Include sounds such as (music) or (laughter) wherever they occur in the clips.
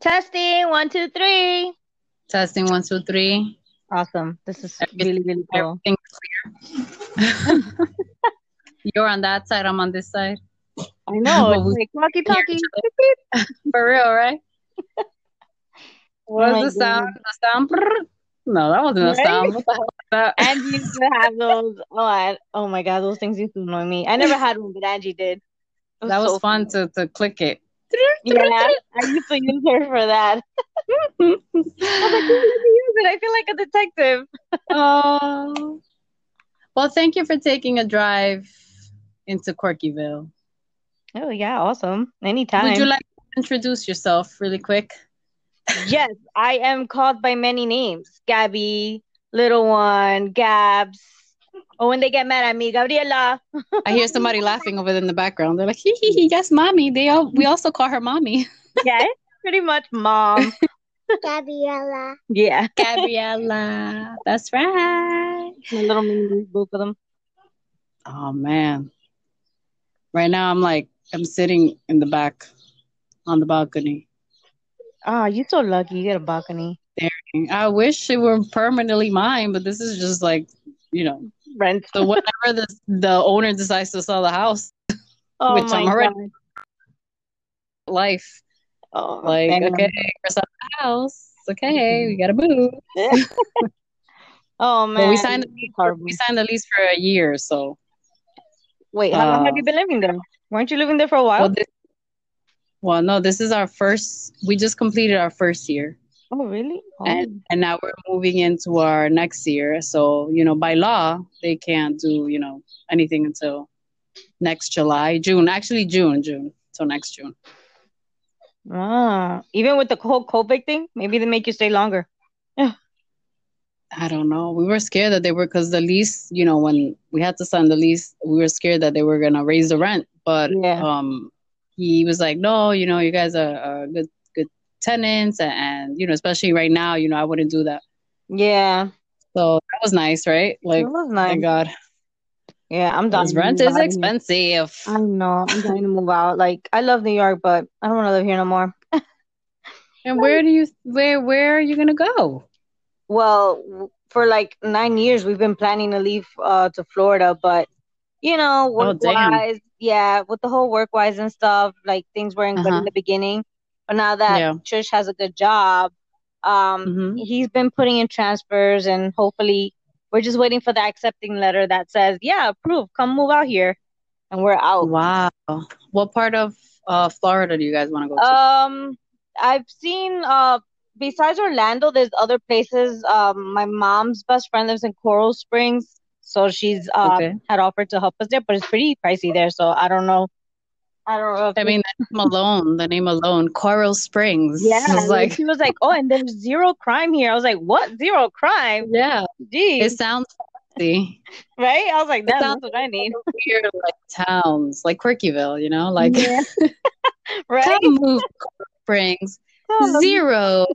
Testing one, two, three. Testing one, two, three. Awesome. This is really, really cool. Clear. (laughs) You're on that side, I'm on this side. I know. (laughs) It's like walkie talkie. (laughs) For real, right? Oh what was the sound? The sound? No, that wasn't a Right? sound. What the hell was that? Angie used to have those. Oh, I, oh my God, those things used to annoy me. I never had one, but Angie did. It that was so fun to, to click it. Yeah, I used to use her for that. (laughs) I was like, "Who let me use it? I feel like a detective. oh. Well, thank you for taking a drive into Corkyville. Oh yeah, awesome. Anytime. Would you like to introduce yourself really quick? Yes, I am called by many names. Gabby, little one, Gabs. Or when they get mad at me, Gabriela. (laughs) I hear somebody laughing over there in the background. They're like, hee hee hee, yes, mommy. They all we also call her mommy. (laughs) Yeah, pretty much mom. (laughs) Gabriella. Yeah, Gabriella. That's right. my little mini both of them. Oh man. Right now I'm like I'm sitting in the back on the balcony. Ah, you're so lucky. You get a balcony. I wish it were permanently mine, but this is just like, you know, Rent. so whenever the the owner decides to sell the house, (laughs) Oh which my I'm already- God. life. Oh, Like, okay, we're selling the house. Okay, we gotta move. (laughs) Oh man. But we signed the lease for, we signed the lease for a year, so Wait, how long have uh, you been living there? Weren't you living there for a while? well, this, well, no, this is our first. We just completed our first year, oh, really? Oh. and and now we're moving into our next year. So you know, by law, they can't do you know anything until next July, June. Actually, June, June. So next June. Ah, even with the whole COVID thing, maybe they make you stay longer. Yeah. I don't know. We were scared that they were because the lease, you know, when we had to sign the lease, we were scared that they were gonna raise the rent. But Yeah. um, he was like, "No, you know, you guys are, are good tenants, and, and you know, especially right now, you know, I wouldn't do that." Yeah, So that was nice, right? Like, was thank. God, Yeah, I'm done. rent is move out of here. expensive. I know. I'm trying to move out. Like, I love New York, but I don't want to live here no more. (laughs) And where do you, where, where are you gonna go? Well, for like nine years, we've been planning to leave uh to Florida, but you know, Oh, work wise, yeah, with the whole work wise and stuff, like things weren't good Uh-huh. in the beginning. But now that Yeah. Trish has a good job, um, hmm he's been putting in transfers, and hopefully, we're just waiting for the accepting letter that says, "Yeah, approved. Come move out here," and we're out. Wow. What part of uh Florida do you guys want to go to? Um, I've seen uh besides Orlando, there's other places. Um, my mom's best friend lives in Coral Springs, so she's uh Okay. had offered to help us there, but it's pretty pricey there, so I don't know. I don't know if I mean, the name alone, the name alone, Coral Springs. yeah, It's like she was like, "Oh, and there's zero crime here." I was like, "What? Zero crime? yeah, Geez, it sounds fancy. right?" I was like, "That sounds what I need." weird, like towns, like Quirkyville, you know, like Yeah. (laughs) (laughs) Right? come move to Coral Springs, oh, zero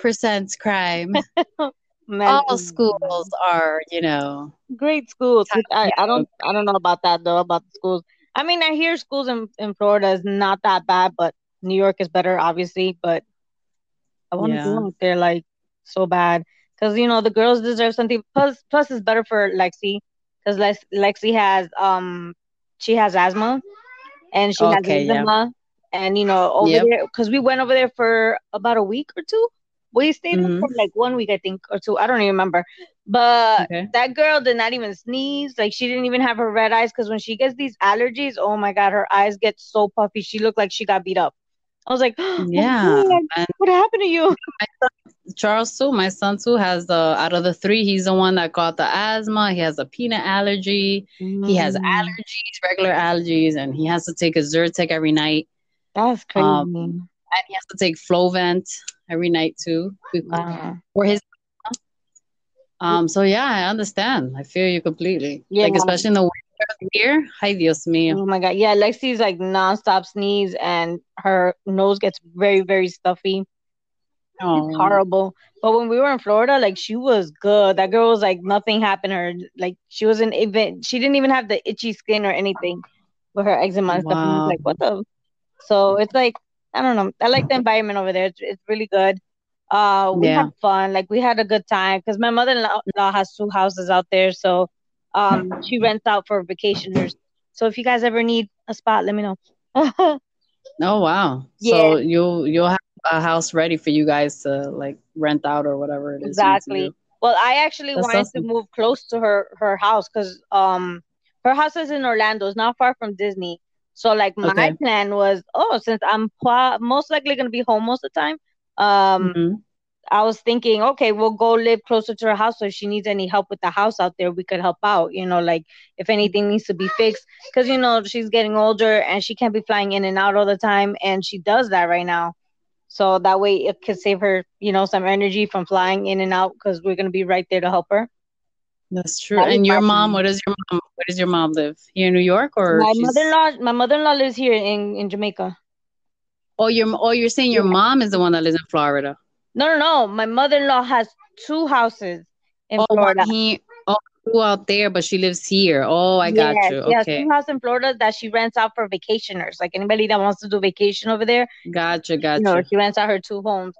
percent crime. (laughs) All schools are, you know, great schools. I, I don't. I don't know about that though about the schools. I mean, I hear schools in, in Florida is not that bad, but New York is better, obviously. But I want to go out there like so bad because you know the girls deserve something. Plus, plus it's better for Lexi because Lex, Lexi has um she has asthma and she Okay, has yeah. and you know over Yep. there because we went over there for about a week or two. We stayed Mhm. for like one week, I think, or two. I don't even remember. But okay. that girl did not even sneeze. Like she didn't even have her red eyes because when she gets these allergies, oh my god, her eyes get so puffy. She looked like she got beat up. I was like, (gasps) oh Yeah. What happened to you? (laughs) Charles too, my son too, has the out of the three, he's the one that got the asthma. He has a peanut allergy. He has Mm, allergies, regular allergies, and he has to take a Zyrtec every night. That's crazy. Um, and he has to take Flovent every night too. Wow. For his um, so yeah, I understand. I feel you completely. Yeah. Like especially in the winter here. Hi Dios mío. Oh my god. Yeah, Lexi's like nonstop sneeze and her nose gets very, very stuffy. Oh, It's horrible. But when we were in Florida, like she was good. That girl was like nothing happened to her. Like she wasn't even she didn't even have the itchy skin or anything with her eczema and stuff. And Wow. like, what the so it's like I don't know. I like the environment over there. It's, it's really good. Uh, we Yeah. had fun. Like we had a good time because my mother-in-law has two houses out there, so um, she rents out for vacationers. So if you guys ever need a spot, let me know. (laughs) Oh wow. yeah. So you'll you'll have a house ready for you guys to like rent out or whatever it is. you to Exactly. Well, I actually That's wanted awesome. to move close to her her house because um her house is in Orlando. It's not far from Disney. So like my Okay. plan was, oh, since I'm most likely gonna be home most of the time, um, Mhm. I was thinking, okay, we'll go live closer to her house. So if she needs any help with the house out there, we could help out. You know, like if anything needs to be fixed, because you know she's getting older and she can't be flying in and out all the time, and she does that right now. So that way it could save her, you know, some energy from flying in and out because we're gonna be right there to help her. That's true. That And your mom, where does your mom where does your mom live? Here in New York or My mother-in-law, my mother-in-law lives here in in Jamaica. Oh your oh you're saying your Yeah. mom is the one that lives in Florida. No, no, no. My mother-in-law has two houses in Oh Florida. He, oh two out there, but she lives here. Oh I got Yes, you. she has Okay. two houses in Florida that she rents out for vacationers. Like anybody that wants to do vacation over there, Gotcha, you know, gotcha. she rents out her two homes.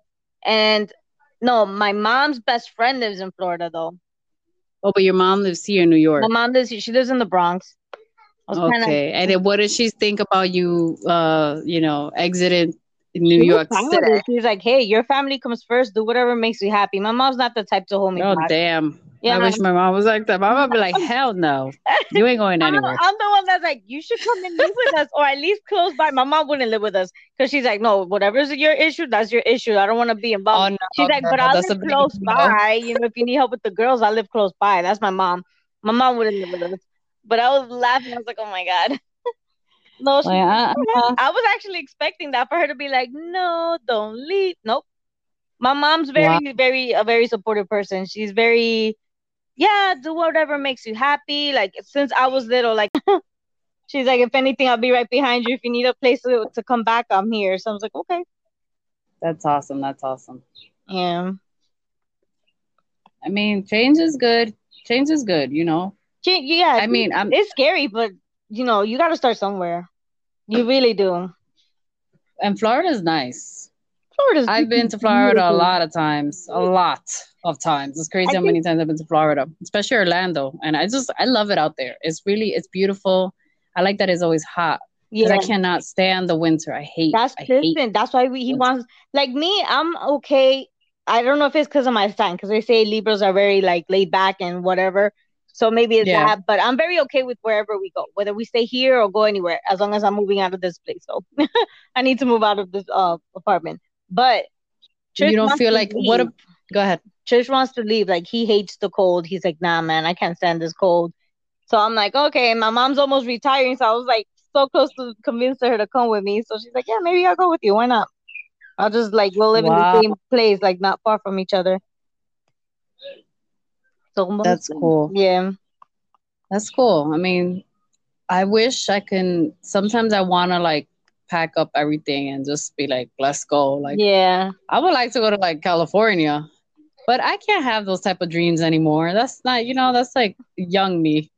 And no, my mom's best friend lives in Florida though. Oh, but your mom lives here in New York. My mom lives she lives in the Bronx. I kind of Okay. And then what did she think about you uh, you know, exiting New York City? She's like, hey, your family comes first. Do whatever makes you happy. My mom's not the type to hold me Oh back. damn. Yeah, I wish my mom was like that. My mom would be like, (laughs) hell no. You ain't going (laughs) I'm, anywhere. I'm the one that's like, you should come and live with us, or at least close by. My mom wouldn't live with us because she's like, no, whatever's your issue, that's your issue. I don't want to be involved. Oh She's no, like, but I'll that's a live big close no. by. You know, if you need help with the girls, I'll live close by. That's my mom. My mom wouldn't live with us. But I was laughing. I was like, oh my God. (laughs) No, she, Like, uh, uh, I was actually expecting that for her to be like, no, don't leave. Nope. My mom's very, wow. very, a very supportive person. She's very, yeah, do whatever makes you happy. Like, since I was little, like, (laughs) she's like, if anything, I'll be right behind you. If you need a place to, to come back, I'm here. So I was like, okay. That's awesome. That's awesome. Yeah. I mean, change is good. Change is good, you know. Yeah, I mean, I'm it's scary, but you know, you got to start somewhere. You really do. and Florida's nice. Florida's I've been to Florida a lot of times, a lot of times. It's crazy I how many times I've been to Florida, especially Orlando. And I just, I love it out there. It's really, it's beautiful. I like that it's always hot because Yeah. I cannot stand the winter. I hate, That's I hate. That's why we, he winter. wants like me. I'm okay. I don't know if it's because of my sign, because they say Libras are very like laid back and whatever. So maybe it's Yeah. that. But I'm very okay with wherever we go, whether we stay here or go anywhere, as long as I'm moving out of this place. So (laughs) I need to move out of this uh apartment. But Trish You don't feel like, what, a, go ahead. Trish wants to leave. Like he hates the cold. He's like, nah, man, I can't stand this cold. So I'm like, okay. My mom's almost retiring, so I was like so close to convince her to come with me. So she's like, yeah, maybe I'll go with you. Why not? I'll just like we'll live in the same place, like not far from each other. So That's cool. yeah, That's cool. I mean, I wish I can. Sometimes I want to like pack up everything and just be like, let's go. Like, yeah. I would like to go to like California, but I can't have those type of dreams anymore. That's not, you know, that's like young me.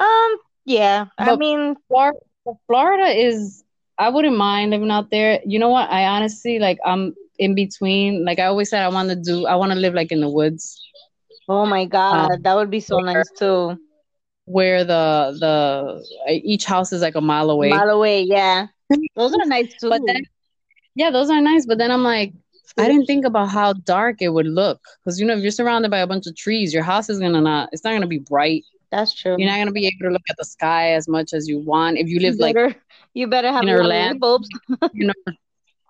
Um, yeah. I mean, Florida, Florida is, I wouldn't mind living out there. You know what? I honestly like, I'm in between. Like I always said, I want to do, I want to live like in the woods oh my God, Um, that would be so where- nice too. where the, the, each house is like a mile away. Mile away, yeah. Those are nice too. But then, yeah, those are nice. But then I'm like, I didn't think about how dark it would look. Because, you know, if you're surrounded by a bunch of trees, your house is going to not, it's not going to be bright. That's true. You're not going to be able to look at the sky as much as you want. If you live you like, you better have in a lot Orlando. bulbs. you know,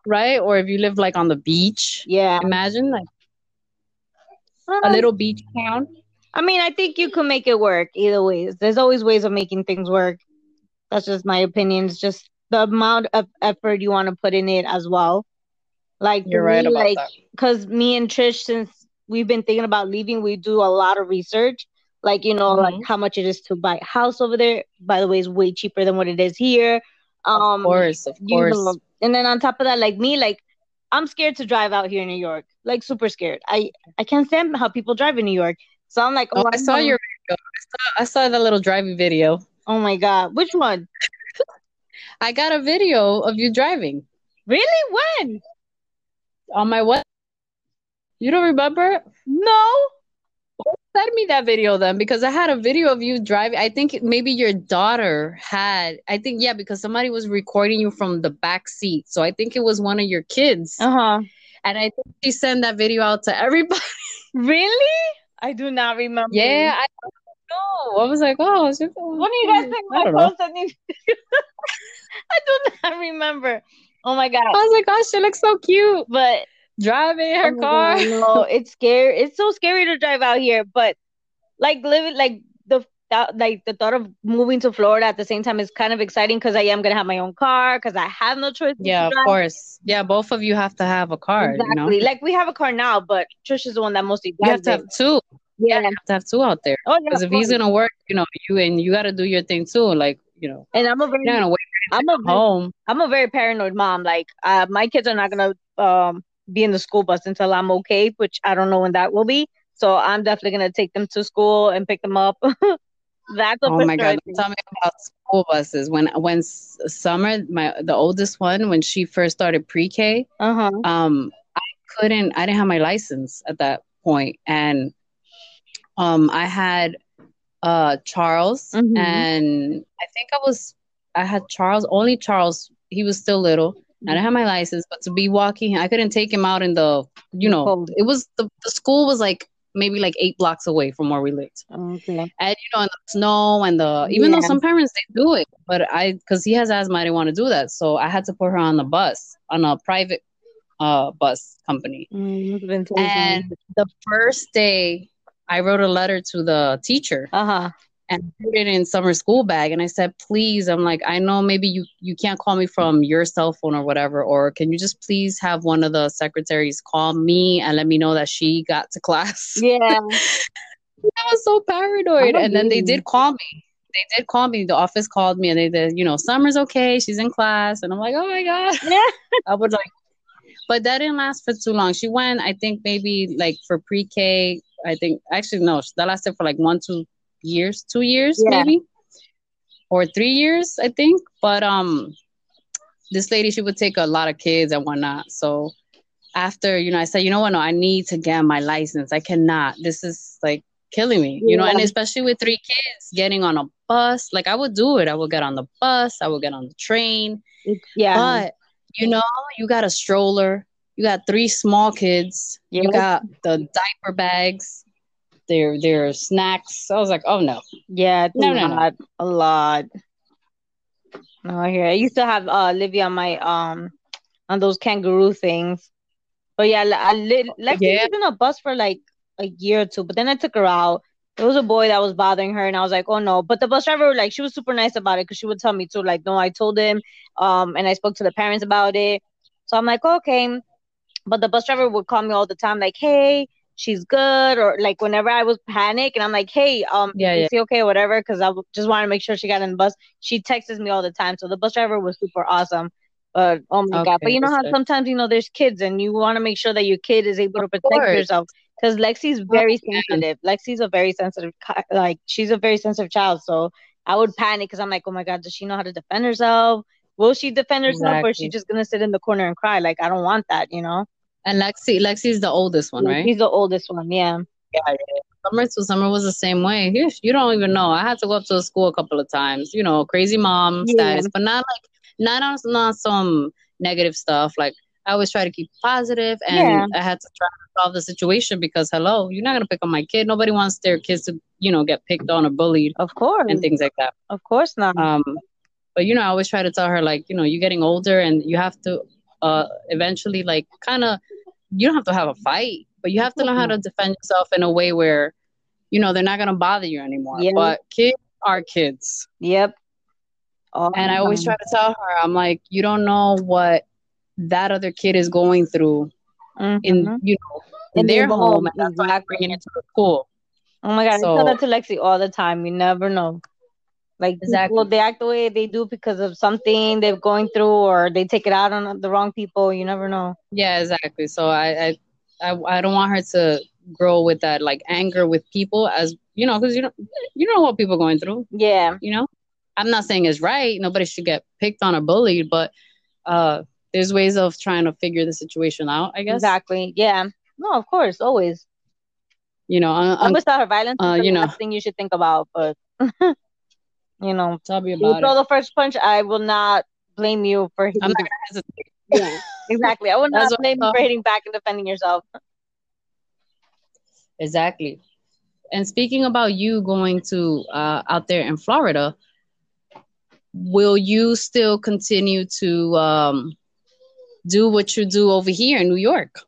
right? Or if you live like on the beach, (laughs) Yeah. imagine like a Um, little beach town. I mean, I think you can make it work either ways. There's always ways of making things work. That's just my opinion. It's just the amount of effort you want to put in it as well. Like You're right about like that. because me and Trish, since we've been thinking about leaving, we do a lot of research. Like you know, like Mhm. how much it is to buy a house over there. By the way, is way cheaper than what it is here. Um, of course, of you course. know, and then on top of that, like me, like I'm scared to drive out here in New York. Like super scared. I I can't stand how people drive in New York. So I'm like, oh, Oh, I saw your video. I saw, I saw the little driving video. Oh my god, which one? (laughs) I got a video of you driving. Really? When? On my what? You don't remember? No. Send me that video then because I had a video of you driving. I think maybe your daughter had. I think yeah, because somebody was recording you from the back seat. So I think it was one of your kids. Uh huh. And I think she sent that video out to everybody. (laughs) Really? I do not remember. Yeah, I know. I was like, oh, she- What do you guys think? I don't know. phone sent me- (laughs) I do not remember. Oh my god! I was like, oh, she looks so cute But driving her oh car. God, no, (laughs) it's scary. It's so scary to drive out here. But like living, like the that, like the thought of moving to Florida at the same time is kind of exciting because I am gonna have my own car because I have no choice. Yeah, of course. Yeah, both of you have to have a car. You know, Exactly. Like we have a car now, but Trish is the one that mostly you have to have two. Yeah. You have to have two out there Oh yeah. because of if he's gonna work, you know, you and you got to do your thing too. Like, you know, And I'm a very, you're gonna wait I'm a very, home. I'm a very paranoid mom. Like, uh, my kids are not gonna um be in the school bus until I'm okay, which I don't know when that will be. So I'm definitely gonna take them to school and pick them up. (laughs) That's a Oh my God! Tell me about school buses. When when Summer, my the oldest one, when she first started pre-K, Uh-huh. um, I couldn't. I didn't have my license at that point, and um, I had uh Charles, Mhm. and I think I was I had Charles only Charles. He was still little. I didn't have my license, but to be walking, I couldn't take him out in the you know. Cold. It was the the school was like maybe like eight blocks away from where we lived Okay. and you know, in the snow and the even though some parents they do it, but I because he has asthma, I didn't want to do that, so I had to put her on the bus on a private uh bus company. Mm, must have been And the first day, I wrote a letter to the teacher uh-huh. And put it in summer school bag, and I said, please, I'm like, I know maybe you you can't call me from your cell phone or whatever, or can you just please have one of the secretaries call me and let me know that she got to class. (laughs) Yeah. I was so paranoid. And then they did oh, call me. They did call me. The office called me and they did, you know, Summer's okay. She's in class. And I'm like, oh my God. (laughs) Yeah. I was like, but that didn't last for too long. She went, I think maybe like for pre K. I think actually, no, that lasted for like one, two years, two years Yeah. maybe, or three years, I think. But um, this lady, she would take a lot of kids and whatnot. So after, you know, I said, you know what, no, I need to get my license. I cannot. This is like killing me, you know, and especially with three kids getting on a bus. Like I would do it. I would get on the bus, I would get on the train. Yeah. But you know, you got a stroller, you got three small kids, you got the diaper bags, their their snacks. I was like, oh no. Yeah, No, a no, no. lot, a lot. No, I hear. I used to have uh Livia on my um on those kangaroo things, but yeah, I li- Lexi Yeah. was in a bus for like a year or two, but then I took her out. There was a boy that was bothering her, and I was like, oh no. But the bus driver, like, she was super nice about it because she would tell me too, like, no, I told him, um, and I spoke to the parents about it. So I'm like, okay. But the bus driver would call me all the time, like, hey, she's good, or like whenever I was panic, and I'm like, hey, um, Yeah, is yeah. she okay, whatever, because I just wanted to make sure she got in the bus. She texts me all the time, so the bus driver was super awesome. But oh my god! But you know how sometimes you know there's kids, and you want to make sure that your kid is able to protect yourself. Because Lexi's very Oh, yeah. sensitive. Lexi's a very sensitive, like she's a very sensitive child. So I would panic because I'm like, oh my god, does she know how to defend herself? Will she defend herself, or is she just gonna sit in the corner and cry? Like I don't want that, you know. And Lexi, Lexi's the oldest one, right? He's the oldest one, yeah. Yeah, yeah. Summer too. Summer was the same way. You, you don't even know. I had to go up to the school a couple of times. You know, crazy mom Yeah. status, but not like not on not some negative stuff. Like I always try to keep positive, and Yeah. I had to try to solve the situation because hello, you're not gonna pick on my kid. Nobody wants their kids to you know get picked on or bullied Of course, and things like that. of course not. Um, but you know, I always try to tell her like you know you're getting older and you have to uh eventually like kind of you don't have to have a fight, but you have to know how to defend yourself in a way where you know they're not gonna bother you anymore. Yeah. But kids are kids, Yep. All and I always try to tell her, I'm like, you don't know what that other kid is going through in Mhm. you know in, In their home, home, and that's why exactly. bringing it to the school. Oh my god, I So- tell that to Lexi all the time. You never know. Like Exactly. people, they act the way they do because of something they're going through, or they take it out on the wrong people. You never know. Yeah, exactly. So I, I, I, I don't want her to grow with that like anger with people, as you know, because you don't, you know what people are going through. Yeah, You know, I'm not saying it's right. Nobody should get picked on or bullied, but uh, there's ways of trying to figure the situation out. I guess Exactly. Yeah. No, of course, always. you know. Un- un- Always thought her violence uh, you know. thing you should think about, but (laughs) you know, tell me you about throw it. the first punch, I will not blame you for hitting I'm not hesitate. (laughs) Yeah, exactly. I will not blame you for hitting back and defending yourself. Exactly. And speaking about you going to uh, out there in Florida, will you still continue to um, do what you do over here in New York?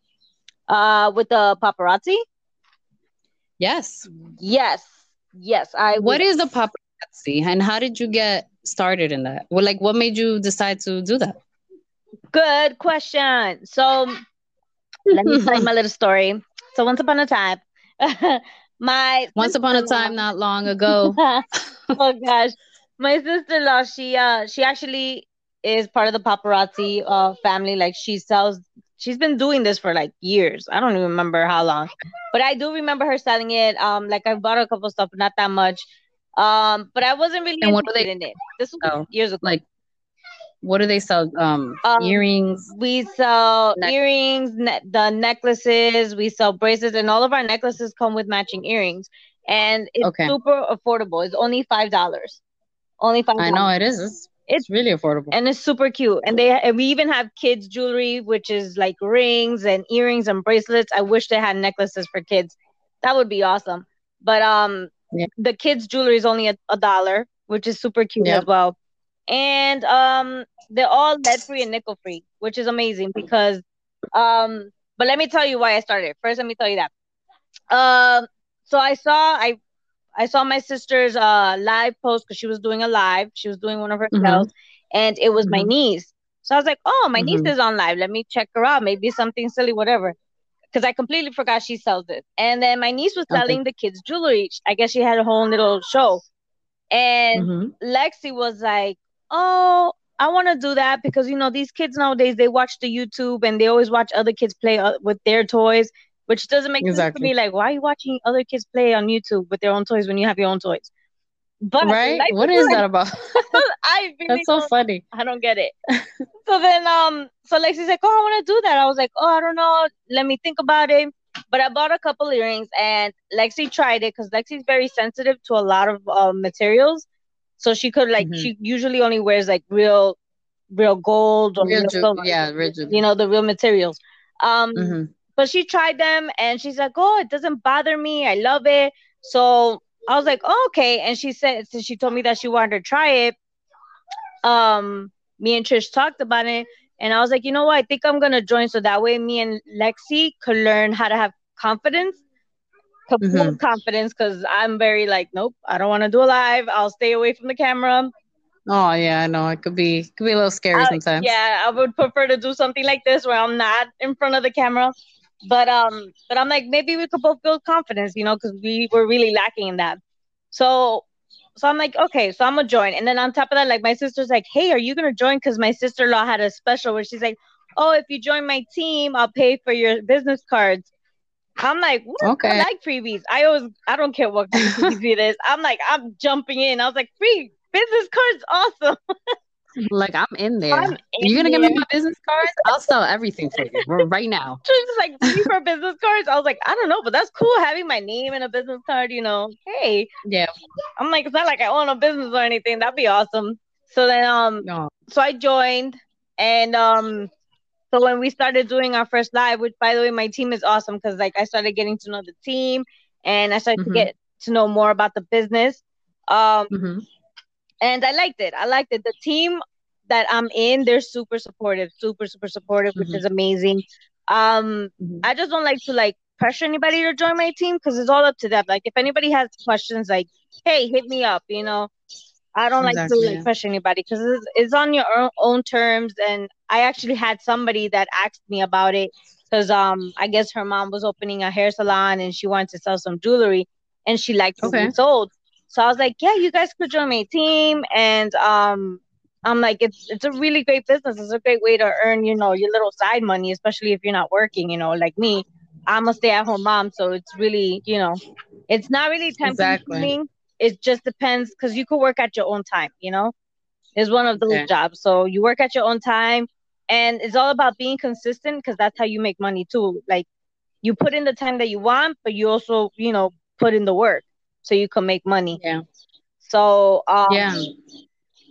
Uh, with the paparazzi, Yes. yes, yes. I What would- is the paparazzi, and how did you get started in that? Well, like, what made you decide to do that? Good question. So let me tell you my little story. So once upon a time, (laughs) my Once upon a time, not long ago. (laughs) oh gosh, my sister-in-law, she uh, she actually is part of the paparazzi uh family. Like she sells, she's been doing this for like years. I don't even remember how long, but I do remember her selling it. Um, like I bought a couple stuff, but not that much. Um, but I wasn't really And what do they in it. This was sell? years ago. Like, what do they sell? Um, Um, earrings. We sell Neck- earrings, ne- the necklaces, we sell bracelets, and all of our necklaces come with matching earrings. And it's Okay. super affordable. It's only five dollars. Only five. I know it is. It's, it's really affordable. and it's super cute. And they and we even have kids jewelry, which is like rings and earrings and bracelets. I wish they had necklaces for kids. That would be awesome. But um, Yeah. the kids jewelry is only a, a dollar, which is super cute Yep. as well. And um, they're all lead free and nickel free, which is amazing because um. But let me tell you why I started. First, let me tell you that. Um, so I saw I I saw my sister's uh live post because she was doing a live. She was doing one of her sales, and it was my Mhm. niece. So I was like, "Oh, my niece Mhm. is on live. Let me check her out. Maybe something silly, whatever." Because I completely forgot she sells it. And then my niece was Okay. selling the kids' jewelry. I guess she had a whole little show, and Mhm. Lexi was like, "Oh, I want to do that because you know these kids nowadays they watch the YouTube and they always watch other kids play uh, with their toys, which doesn't make sense to me. Like, why are you watching other kids play on YouTube with their own toys when you have your own toys?" But Right? Lexi What is like, that about? (laughs) I really That's so don't- funny. I don't get it. (laughs) so then um so Lexi's like, Oh, I want to do that. I was like, Oh, I don't know. Let me think about it. But I bought a couple earrings and Lexi tried it because Lexi's very sensitive to a lot of uh, materials. So she could like Mhm. she usually only wears like real real gold or Real real ju- silver, yeah, rigid. you know, the real materials. Um hmm but she tried them and she's like, Oh, it doesn't bother me. I love it. So I was like, oh, okay. And she said, so she told me that she wanted to try it. Um, me and Trish talked about it, and I was like, you know what? I think I'm gonna join so that way me and Lexi could learn how to have confidence, complete Mhm. confidence. Because I'm very like, nope, I don't want to do a live. I'll stay away from the camera. Oh yeah, I know. It could be could be a little scary I- sometimes. Yeah, I would prefer to do something like this where I'm not in front of the camera. But um, but I'm like maybe we could both build confidence, you know, because we were really lacking in that. So so I'm like, okay, so I'm gonna join. And then on top of that, like my sister's like, hey, are you gonna join? Because my sister-in-law had a special where she's like, oh, if you join my team, I'll pay for your business cards. I'm like, what? I Okay. like freebies. I always, I don't care what (laughs) freebie it is. I'm like, I'm jumping in. I was like, free business cards, awesome. (laughs) Like I'm in there. I'm You're gonna give me my business cards? I'll sell everything for you right now. (laughs) She was like for business cards. I was like, I don't know, but that's cool having my name in a business card, you know. Hey, Yeah. I'm like, it's not like I own a business or anything. That'd be awesome. So then um No. so I joined and um so when we started doing our first live, which by the way, my team is awesome because like I started getting to know the team and I started Mhm. to get to know more about the business. Um hmm and I liked it. I liked it. The team that I'm in, they're super supportive, super, super supportive, which Mhm. is amazing. Um Mhm. I just don't like to like pressure anybody to join my team because it's all up to them. Like if anybody has questions, like, hey, hit me up, you know. I don't like to like yeah. pressure anybody because it's, it's on your own, own terms. And I actually had somebody that asked me about it because um I guess her mom was opening a hair salon and she wanted to sell some jewelry and she liked what we sold. So I was like, yeah, you guys could join my team and um I'm like, it's it's a really great business. It's a great way to earn, you know, your little side money, especially if you're not working, you know, like me. I'm a stay at home mom, so it's really, you know, it's not really time Exactly. consuming. It just depends because you could work at your own time, you know. It's one of those Okay. jobs. So you work at your own time and it's all about being consistent because that's how you make money too. Like you put in the time that you want, but you also, you know, put in the work so you can make money. Yeah. So um, Yeah.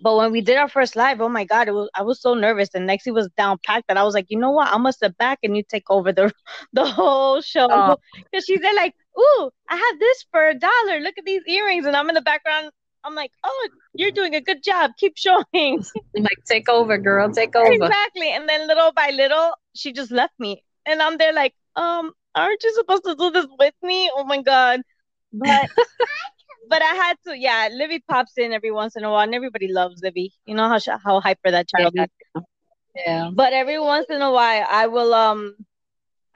but when we did our first live, oh my god, it was I was so nervous. And Lexi was down packed that I was like, you know what? I'm gonna step back and you take over the (laughs) the whole show. Oh. (laughs) Because she said like, ooh, I have this for a dollar. Look at these earrings, and I'm in the background. I'm like, oh, you're doing a good job. Keep showing. (laughs) Like take over, girl. Take over. exactly. And then little by little, she just left me, and I'm there like, um, aren't you supposed to do this with me? Oh my god. But (laughs) but I had to. Yeah, Livy pops in every once in a while, and everybody loves Livy. You know how how hyper that child is. Yeah. But every once in a while, I will. Um,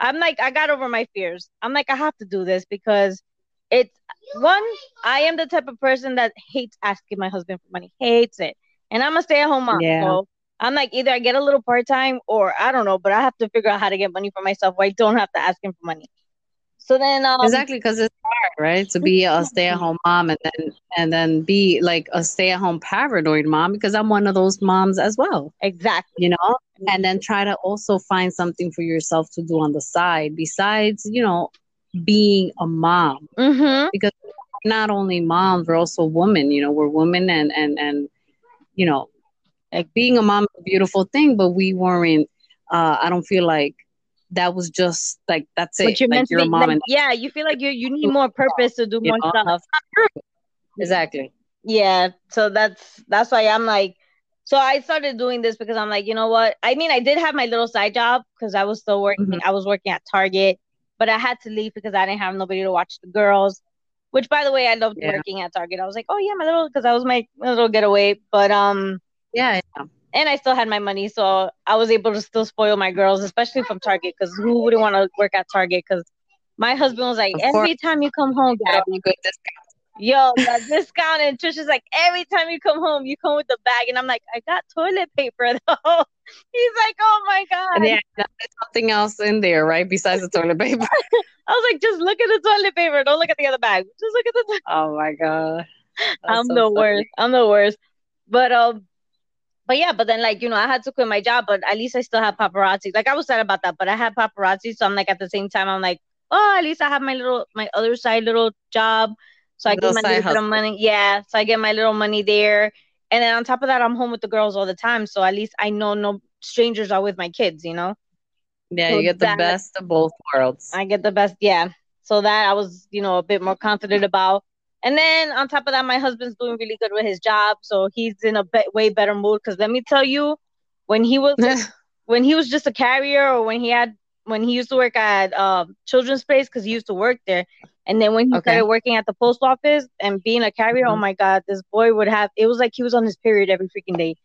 I'm like, I got over my fears. I'm like, I have to do this because it's one. I am the type of person that hates asking my husband for money. Hates it, and I'm a stay-at-home mom. Yeah. So I'm like, either I get a little part-time, or I don't know, but I have to figure out how to get money for myself. Where I don't have to ask him for money. So then, um, exactly because it's hard right to be a (laughs) stay-at-home mom and then and then be like a stay-at-home paranoid mom because i'm one of those moms as well exactly. you know and then try to also find something for yourself to do on the side besides you know being a mom Mm-hmm. because we're not only moms we're also women you know we're women and and and you know like being a mom is a beautiful thing but we weren't uh i don't feel like that was just like that's it But you're like meant you're a be- mom like, and yeah, you feel like you you need more (laughs) purpose to do more know, stuff. exactly Yeah, so that's that's why I'm like, so I started doing this because I'm like, you know what? I mean, I did have my little side job because I was still working. Mhm. I was working at Target, but I had to leave because I didn't have nobody to watch the girls. Which, by the way, I loved Yeah. working at Target. I was like, oh yeah, my little because that was my little getaway. But um, yeah, yeah. And I still had my money, so I was able to still spoil my girls, especially from Target. Because who wouldn't want to work at Target? Because my husband was like, every time you come home, Get Gabby, good discount. Yo, the (laughs) discount and Trisha's like every time you come home, you come with the bag, and I'm like, I got toilet paper (laughs) though. He's like, oh my god. Yeah, there's something else in there, right? Besides the toilet paper. (laughs) I was like, just look at the toilet paper. Don't look at the other bag. Just look at the. oh my god. That's I'm so the funny. worst. I'm the worst. But um, but yeah, but then like you know, I had to quit my job, but at least I still have paparazzi. Like I was sad about that, but I had paparazzi, so I'm like at the same time, I'm like, oh, at least I have my little my other side little job, so I get my little money. Yeah, so I get my little money there, and then on top of that, I'm home with the girls all the time, so at least I know no strangers are with my kids. You know, Yeah, So you get the that- best of both worlds. I get the best. Yeah, so that I was you know a bit more confident about. And then on top of that, my husband's doing really good with his job, so he's in a be- way better mood. Because let me tell you, when he was when he was just a carrier, or when he had when he used to work at um, Children's Place, because he used to work there, and then when he Okay. started working at the post office and being a carrier, oh Mhm. my god, this boy would have it was like he was on his period every freaking day.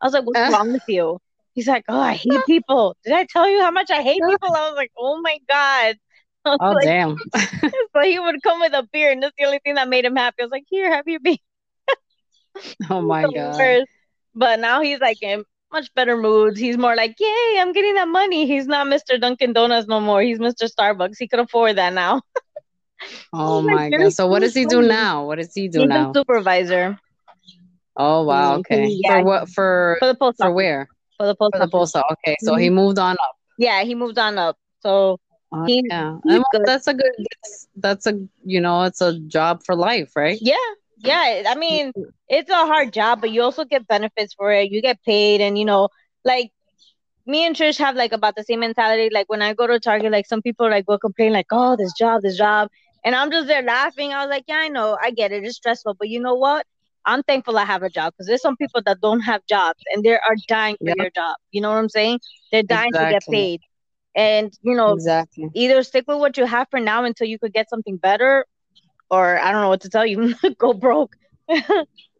I was like, what's Uh. wrong with you? He's like, oh, I hate (laughs) people. Did I tell you how much I hate people? I was like, oh my god. (laughs) Oh like, damn. (laughs) so he would come with a beer, and that's the only thing that made him happy. I was like, "Here, have your beer." (laughs) oh my god. worst. But now he's like in much better moods. He's more like, "Yay, I'm getting that money." He's not Mr. Dunkin' Donuts no more. He's Mr. Starbucks. He could afford that now. Oh my "You're god. So what does he do funny." now? What does he do He's now? a supervisor Oh wow, Mm, okay. yeah. For what for for the post for where? For the post For the post. Okay, so Mm-hmm. he moved on up. Yeah, he moved on up. So He- yeah. that's a good that's, that's a you know, it's a job for life, right? yeah, yeah. I mean, it's a hard job, but you also get benefits for it. You get paid, and you know, like me and Trish have like about the same mentality. Like when I go to Target, like some people like will complain, like, "Oh, this job, this job," and I'm just there laughing. I was like, "Yeah, I know, I get it. It's stressful, but you know what? I'm thankful I have a job because there's some people that don't have jobs and they are dying for Yep. their job. You know what I'm saying? They're dying to get paid, and you know, Exactly. either stick with what you have for now until you could get something better, or I don't know what to tell you, (laughs) go broke.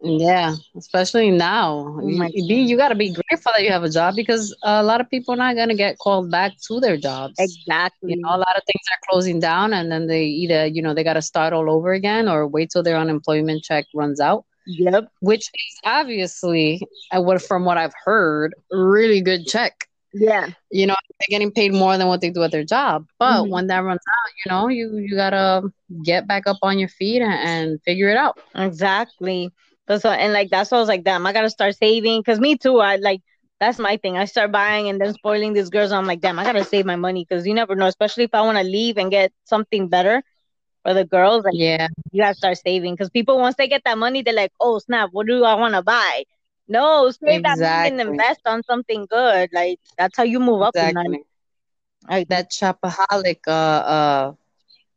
Yeah, especially now. Oh you, be, you got to be grateful that you have a job because a lot of people are not going to get called back to their jobs. exactly. You know, a lot of things are closing down, and then they either, you know, they got to start all over again or wait till their unemployment check runs out, Yep. which is obviously, uh, what from what I've heard, really good check. Yeah. You know, they're getting paid more than what they do at their job. But Mhm. when that runs out, you know, you you gotta get back up on your feet and, and figure it out. Exactly. That's what, and like that's why I was like, damn, I gotta start saving. Cause me too. I like that's my thing. I start buying and then spoiling these girls. I'm like, damn, I gotta save my money because you never know, especially if I want to leave and get something better for the girls. Like, yeah, you gotta start saving because people once they get that money, they're like, oh snap, what do I want to buy? No, save exactly. that money and invest on something good. Like that's how you move exactly. up in life. Like that shopaholic uh uh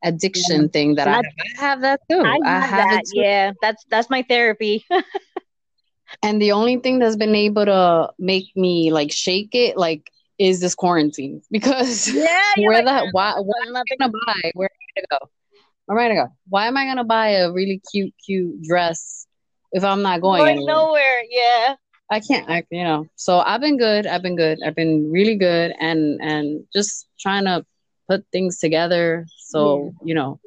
addiction yeah. thing that I have. I have that too. I have, I have that. Yeah, that's that's my therapy. (laughs) and the only thing that's been able to make me like shake it like is this quarantine (laughs) because yeah, where like, the why what am I gonna buy? Where am I gonna go? I'm ready to go. Why am I gonna buy a really cute, cute dress if I'm not going, going nowhere? Yeah. I can't act, you know. So I've been good. I've been good. I've been really good and and just trying to put things together so, you know,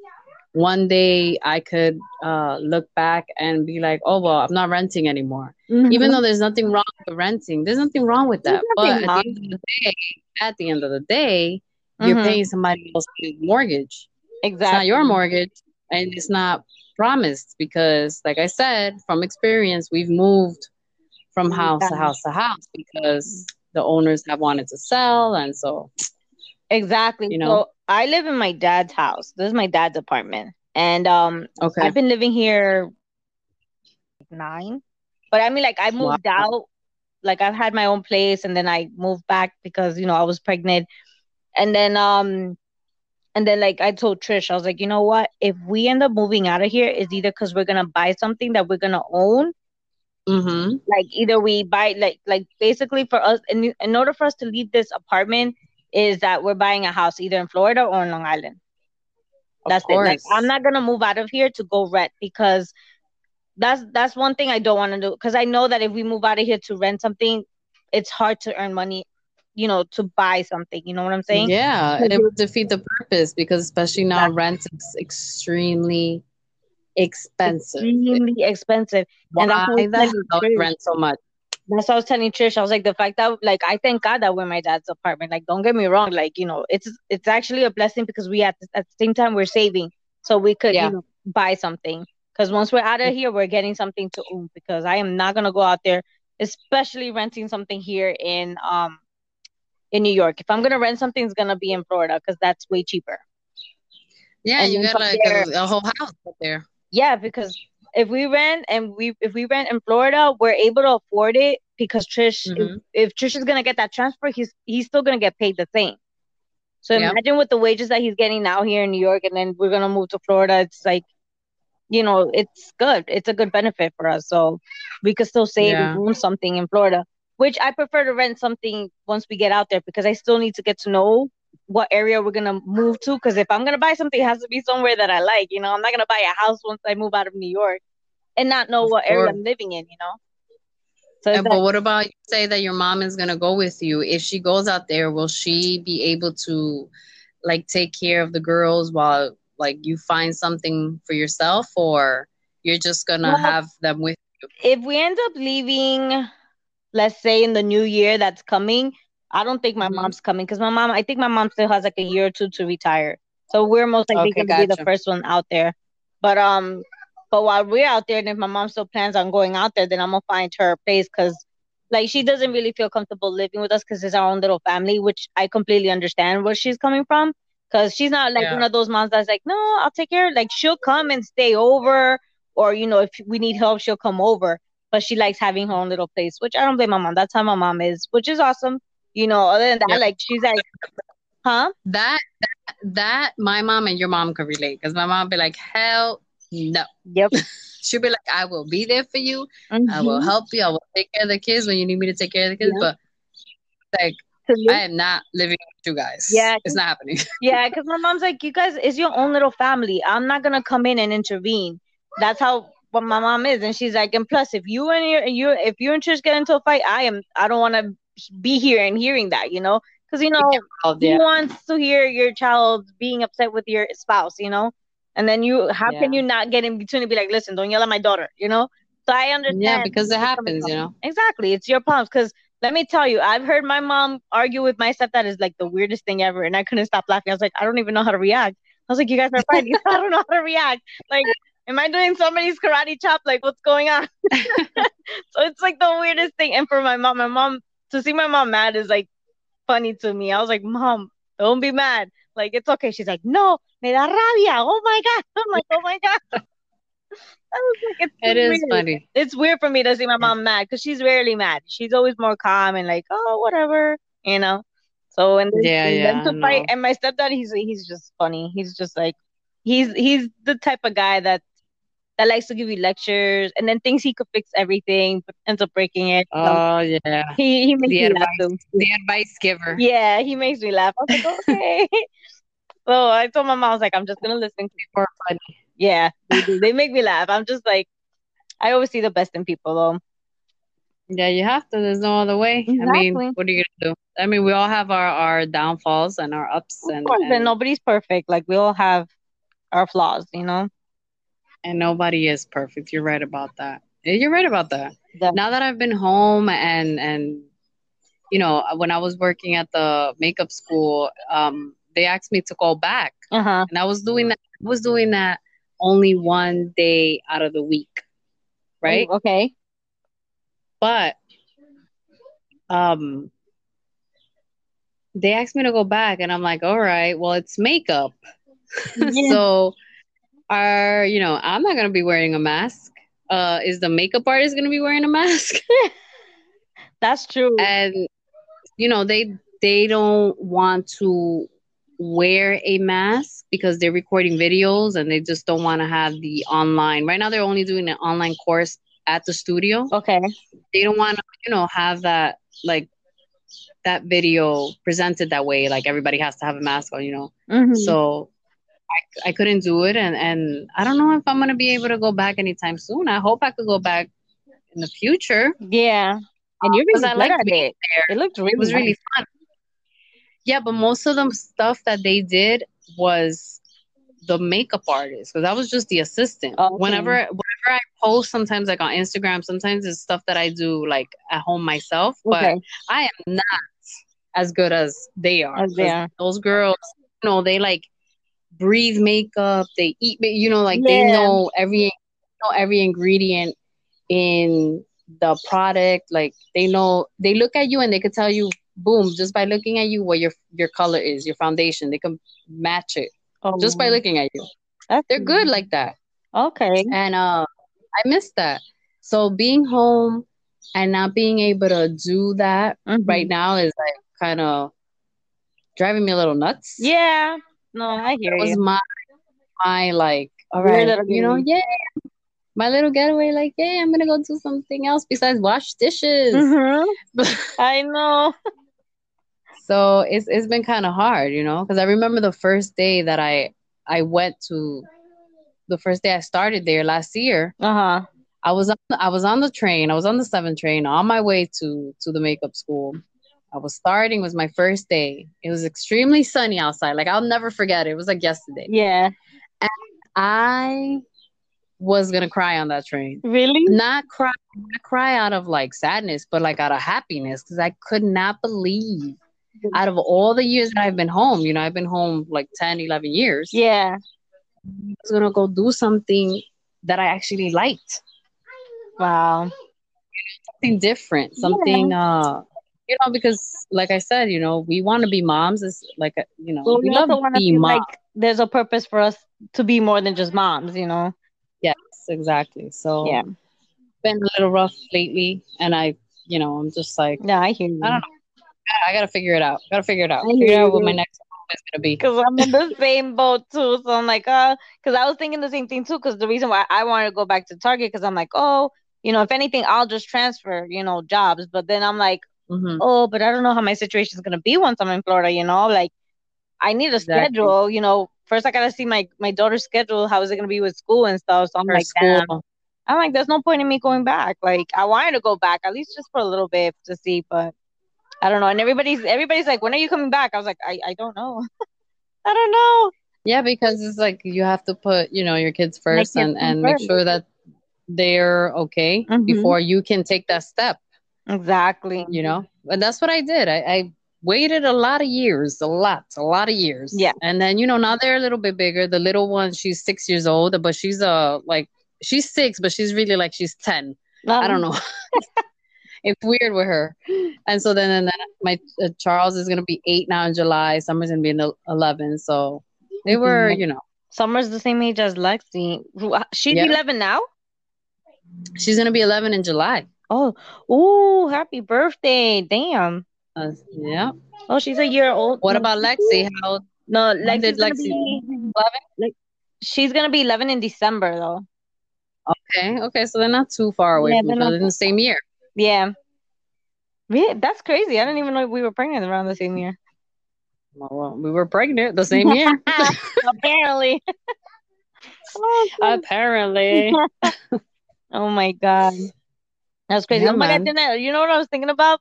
one day I could uh, look back and be like, oh, well, I'm not renting anymore. Mm-hmm. Even though there's nothing wrong with renting, there's nothing wrong with that. But at the, end of the day, at the end of the day, mm-hmm. you're paying somebody else's mortgage. Exactly. It's not your mortgage and it's not promised because, like I said, from experience, we've moved from house yeah. to house to house because the owners have wanted to sell. And so, exactly. You know, so I live in my dad's house. This is my dad's apartment. And um, okay. I've been living here nine. But I mean, like, I moved wow. out. Like, I've had my own place and then I moved back because, you know, I was pregnant. And then, um, and then like I told Trish, I was like, you know what? If we end up moving out of here, it's either because we're gonna buy something that we're gonna own, Mm-hmm. Like either we buy like like basically for us in, in order for us to leave this apartment is that we're buying a house either in Florida or in Long Island. That's it. Like I'm not gonna move out of here to go rent because that's that's one thing I don't want to do because I know that if we move out of here to rent something, it's hard to earn money, you know, to buy something. You know what I'm saying? Yeah, it would defeat the purpose because especially now rent is extremely expensive. Extremely expensive. Why and that's why rent so much? That's what I was telling Trish. I was like, the fact that like I thank God that we're in my dad's apartment. Like, don't get me wrong. Like, you know, it's it's actually a blessing because we at the, at the same time we're saving, so we could yeah. you know, buy something. Because once we're out of here, we're getting something to own. Because I am not gonna go out there, especially renting something here in um in New York. If I'm gonna rent something, it's gonna be in Florida because that's way cheaper. Yeah, and you got like there, a, a whole house up there yeah, because if we rent and we if we rent in Florida, we're able to afford it because Trish, mm-hmm. if, if, Trish is gonna get that transfer, he's he's still gonna get paid the same. So imagine with the wages that he's getting now here in New York, and then we're gonna move to Florida. It's like, you know, it's good. It's a good benefit for us. So we could still save yeah. and own something in Florida, which I prefer to rent something once we get out there because I still need to get to know what area we're gonna move to. Because if I'm gonna buy something, it has to be somewhere that I like. You know, I'm not gonna buy a house once I move out of New York and not know of what course. area I'm living in. You know. So and, but what about you say that your mom is gonna go with you? If she goes out there, will she be able to like take care of the girls while like you find something for yourself, or you're just gonna well, have them with you? If we end up leaving, let's say in the new year that's coming, I don't think my mm-hmm. mom's coming because my mom, I think my mom still has like a year or two to retire. So we're most likely okay, gonna gotcha. be the first one out there. But um, but while we're out there, and if my mom still plans on going out there, then I'm gonna find her a place because like she doesn't really feel comfortable living with us because it's our own little family, which I completely understand where she's coming from. Because she's not like yeah. one of those moms that's like, no, I'll take care. Like she'll come and stay over, or you know, if we need help, she'll come over. But she likes having her own little place, which I don't blame my mom. That's how my mom is, which is awesome. You know, other than that, yep. like she's like, huh? That, that that my mom and your mom could relate because my mom be like, hell no. Yep. (laughs) She'll be like, I will be there for you. Mm-hmm. I will mm-hmm. help you. I will take care of the kids when you need me to take care of the kids. But like I am not living with you guys. Yeah, it's not happening. (laughs) yeah, because my mom's like, you guys, it's your own little family. I'm not gonna come in and intervene. That's how what my mom is, and she's like, and plus, if you and your you if you and Trish get into a fight, I am. I don't want to be here and hearing that, you know, because you know yeah. who wants to hear your child being upset with your spouse, you know, and then you how yeah. can you not get in between and be like, listen, don't yell at my daughter, you know? So I understand. Yeah, because it happens, you know. Exactly, it's your problems. Because let me tell you, I've heard my mom argue with my stepdad is like the weirdest thing ever, and I couldn't stop laughing. I was like, I don't even know how to react. I was like, you guys are fighting. (laughs) I don't know how to react. Like am I doing somebody's karate chop? Like, what's going on? (laughs) so it's like the weirdest thing. And for my mom, my mom to see my mom mad is like funny to me. I was like, Mom, don't be mad. Like it's okay. She's like, No, me da rabia. Oh my god. (laughs) I'm like, oh my god. (laughs) I was like, it's It is weird. funny. It's weird for me to see my mom mad because she's rarely mad. She's always more calm and like, oh, whatever, you know. So and Yeah, and yeah, to fight, and my stepdad, he's he's just funny. He's just like, he's he's the type of guy that that likes to give you lectures and then thinks he could fix everything, but ends up breaking it. Oh yeah. he he makes The me laugh advice too. the advice giver. Yeah, he makes me laugh. I was like, (laughs) okay. so I told my mom, I was like, I'm just gonna listen. Or funny. Yeah, they do. They make me laugh. I'm just like, I always see the best in people, though. Yeah, you have to. There's no other way. I mean, what are you gonna do? I mean, we all have our our downfalls and our ups Of and course, and and, nobody's perfect. Like we all have our flaws, you know. And nobody is perfect. You're right about that. You're right about that. Now that I've been home and and you know, when I was working at the makeup school, um, they asked me to go back, Uh huh. and I was doing that. I was doing that only one day out of the week, right? Okay. But um they asked me to go back and I'm like, all right, well it's makeup. (laughs) Yeah. so are you know, I'm not gonna be wearing a mask. Uh is the makeup artist gonna be wearing a mask? (laughs) That's true. and you know, they they don't want to wear a mask because they're recording videos and they just don't want to have the online. Right now they're only doing an online course at the studio. Okay. they don't want to, you know, have that like that video presented that way. Like everybody has to have a mask on, you know. Mhm. So I, I couldn't do it, and and I don't know if I'm gonna be able to go back anytime soon. I hope I could go back in the future yeah. And you're because really I good like it. there. It looked really It was really fun. Yeah, but most of the stuff that they did was the makeup artist because I was just the assistant. Okay. Whenever whenever I post, sometimes like on Instagram, sometimes it's stuff that I do like at home myself. But Okay. I am not as good as they are. As they are. Those girls, you know, they like breathe makeup. They eat, you know, like they know every know every ingredient in the product. Like they know, they look at you and they could tell you, boom, just by looking at you, what your your color is, your foundation. They can match it Oh, just by looking at you. that's They're good like that Okay. and uh i miss that so being home and not being able to do that Mhm. right now is like kind of driving me a little nuts Yeah. No, I hear it was you. my my like all right, you know yeah my little getaway like yeah i'm gonna go do something else besides wash dishes Mhm. (laughs) I know. so it's it's been kind of hard you know because i remember the first day that i i went to the first day i started there last year Uh huh. I was on I was on the train. I was on the seven train on my way to to the makeup school. I was starting. Was my first day. It was extremely sunny outside. Like I'll never forget it. It was like yesterday. Yeah. I was gonna cry on that train. Really? Not cry, not cry out of like sadness, but like out of happiness because I could not believe. Out of all the years that I've been home, you know, I've been home like 10, 11 years. Yeah. I was gonna go do something that I actually liked. Wow. something different, something uh you know, because like I said, you know, we want to be moms. Is like you know, Well, we we love to feel moms. like there's a purpose for us to be more than just moms, you know? yes, exactly. So Yeah. been a little rough lately, and I, you know, I'm just like Yeah, I hear you. I don't know. I gotta figure it out. Gotta figure it out. I Figure out what my next is gonna be. (laughs) Because I'm in the same boat too. So I'm like, uh, because I was thinking the same thing too. Because the reason why I wanted to go back to Target, because I'm like, oh, you know, if anything, I'll just transfer, you know, jobs. But then I'm like, Mhm. oh, but I don't know how my situation is gonna be once I'm in Florida. You know, like I need a Exactly. schedule. You know, first I gotta see my my daughter's schedule. How is it gonna be with school and stuff? So I'm For like, school. damn. I'm like, there's no point in me going back. Like I wanted to go back at least just for a little bit to see, but I don't know. And everybody's everybody's like, when are you coming back? I was like, I I don't know. (laughs) I don't know. Yeah, because it's like you have to put, you know, your kids first and and make sure that they're okay Mhm. before you can take that step. Exactly. you know and that's what i did I, I waited a lot of years a lot a lot of years Yeah. and then you know now they're a little bit bigger the little one she's six years old but she's uh like she's six but she's really like she's 10 i don't know (laughs) it's weird with her. And so then, and then my uh, Charles is gonna be eight now in July. Summer's gonna be in the eleven. So they were, Mhm. you know, Summer's the same age as Lexi. She's Yeah. 11 now? she's gonna be eleven in July. Oh, ooh, happy birthday. Damn. Uh, yeah. Oh, she's a year old. What about Lexi? How No, Lexi's gonna Lexi? be, Eleven. she's gonna be 11 in December though. Okay. Okay. So they're not too far away Yeah, from each other in the same year. Yeah. Yeah, that's crazy. I didn't even know we were pregnant around the same year. Well, we were pregnant the same year. (laughs) Apparently. (laughs) Apparently. (laughs) oh my God. That's crazy. Yeah, oh my God, you know what I was thinking about?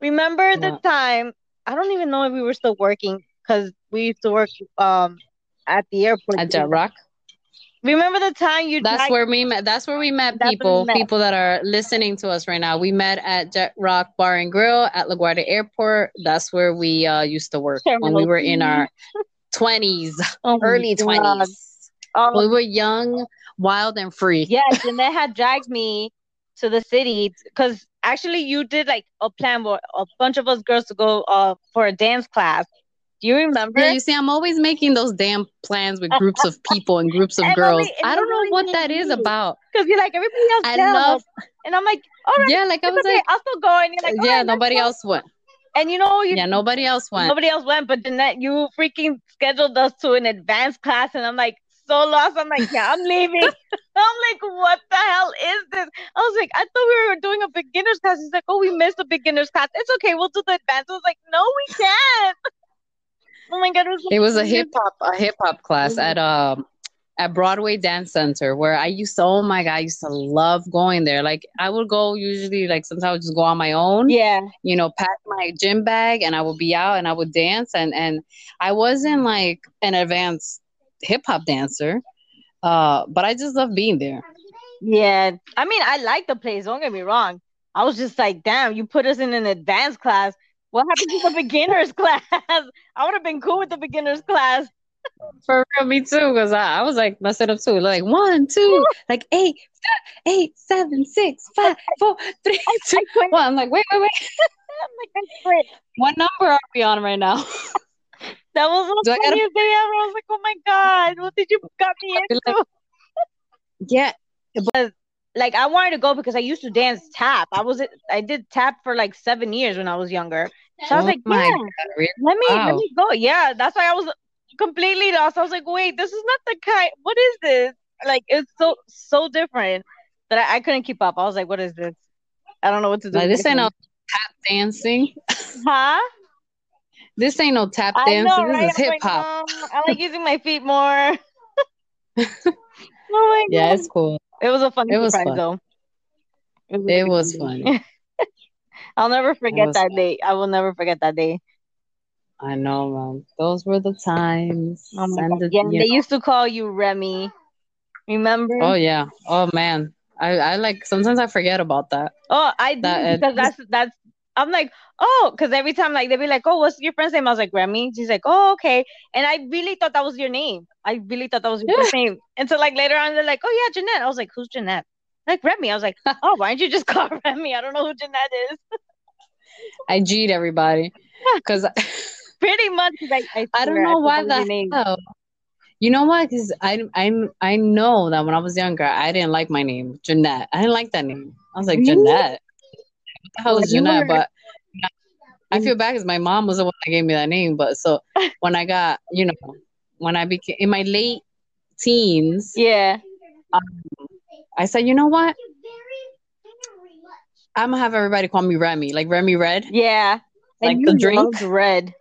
Remember the What? time, I don't even know if we were still working because we used to work um at the airport. At Jet Rock. Remember the time you That's dragged- where we met. That's where we met That's where we people. met. People that are listening to us right now. We met at Jet Rock Bar and Grill at LaGuardia Airport. That's where we uh, used to work when we were in our (laughs) twenties, Oh early twenties. Um, We were young, wild, and free. Yeah, Jeanette had dragged me to the city because actually you did like a plan for a bunch of us girls to go uh for a dance class. Do you remember? Yeah, you see, I'm always making those damn plans with groups of people and groups of (laughs) girls. I don't know what that is about. Because you're like everybody else I down. love, and I'm like, all right, yeah, like I was okay, like, I'll still go. And you're like, yeah, right, nobody else went. And you know, you Yeah, nobody else went. nobody else went, but Jeanette, you freaking scheduled us to an advanced class, and I'm like so lost. I'm like, yeah, I'm leaving. (laughs) I'm like, what the hell is this? I was like, I thought we were doing a beginner's class. He's like, oh, we missed the beginner's class. It's okay, we'll do the advanced. I was like, no, we can't. Oh my god, it was. It was a hip hop a hip hop class at um at Broadway Dance Center where I used to oh my god, I used to love going there. Like I would go usually like sometimes I would just go on my own, Yeah, you know, pack my gym bag and I would be out and I would dance and and I wasn't like an advanced hip hop dancer. Uh but I just love being there. yeah. I mean, I like the place. Don't get me wrong. I was just like, damn, you put us in an advanced class. What happened to the (laughs) beginners class? (laughs) I would have been cool with the beginners class. For real, me too, because I, I was like messing up too. Like one, two, (laughs) like eight, eight, seven, six, five, four, three, two, one. I couldn't. one. I'm like, wait, wait, wait. I'm like, I. What number are we on right now? That was the I gotta- funniest day ever. I was like, oh my god, what did you got me into? Yeah, (laughs) like I wanted to go because I used to dance tap. I was I did tap for like seven years when I was younger. So I was Oh like, yeah, God, really? let me let me go. Yeah, that's why I was completely lost. I was like, wait, this is not the kind. What is this? Like it's so so different that I, I couldn't keep up. I was like, what is this? I don't know what to do. Like, this ain't no tap dancing. (laughs) huh? This ain't no tap dance. know, this right? is hip like, hop. um, I like using my feet more. (laughs) oh my god. (laughs) yeah, it's cool. It was a funny It was surprise fun. though. It was, It was funny. funny. (laughs) I'll never forget that fun. day. I will never forget that day. I know, man. Those were the times. Oh my god. Yeah, they know. used to call you Remy. Remember? Oh yeah. Oh man. I I like sometimes I forget about that. Oh, I do That- uh, because that's that's. I'm like, oh, because every time like they'd be like, oh, what's your friend's name? I was like, Remy. She's like, oh, okay. And I really thought that was your name. I really thought that was your first (laughs) name. And so like later on, they're like, oh yeah, Jeanette. I was like, who's Jeanette? Like Remy. I was like, (laughs) oh, why don't you just call Remy? I don't know who Jeanette is. I G'd everybody because (laughs) Pretty much I, I, I don't know thought why that the name. hell. You know what? Because I I I know that when I was younger, I didn't like my name, Jeanette. I didn't like that name. I was like Really? Jeanette. The hell is you Jeanette? were- But I mm. feel bad because my mom was the one that gave me that name. But so (laughs) when I got, you know, when I became in my late teens, Yeah. Um, I said, you know what? I'm gonna have everybody call me Remy, like Remy Red. Yeah. Like and the drink? red.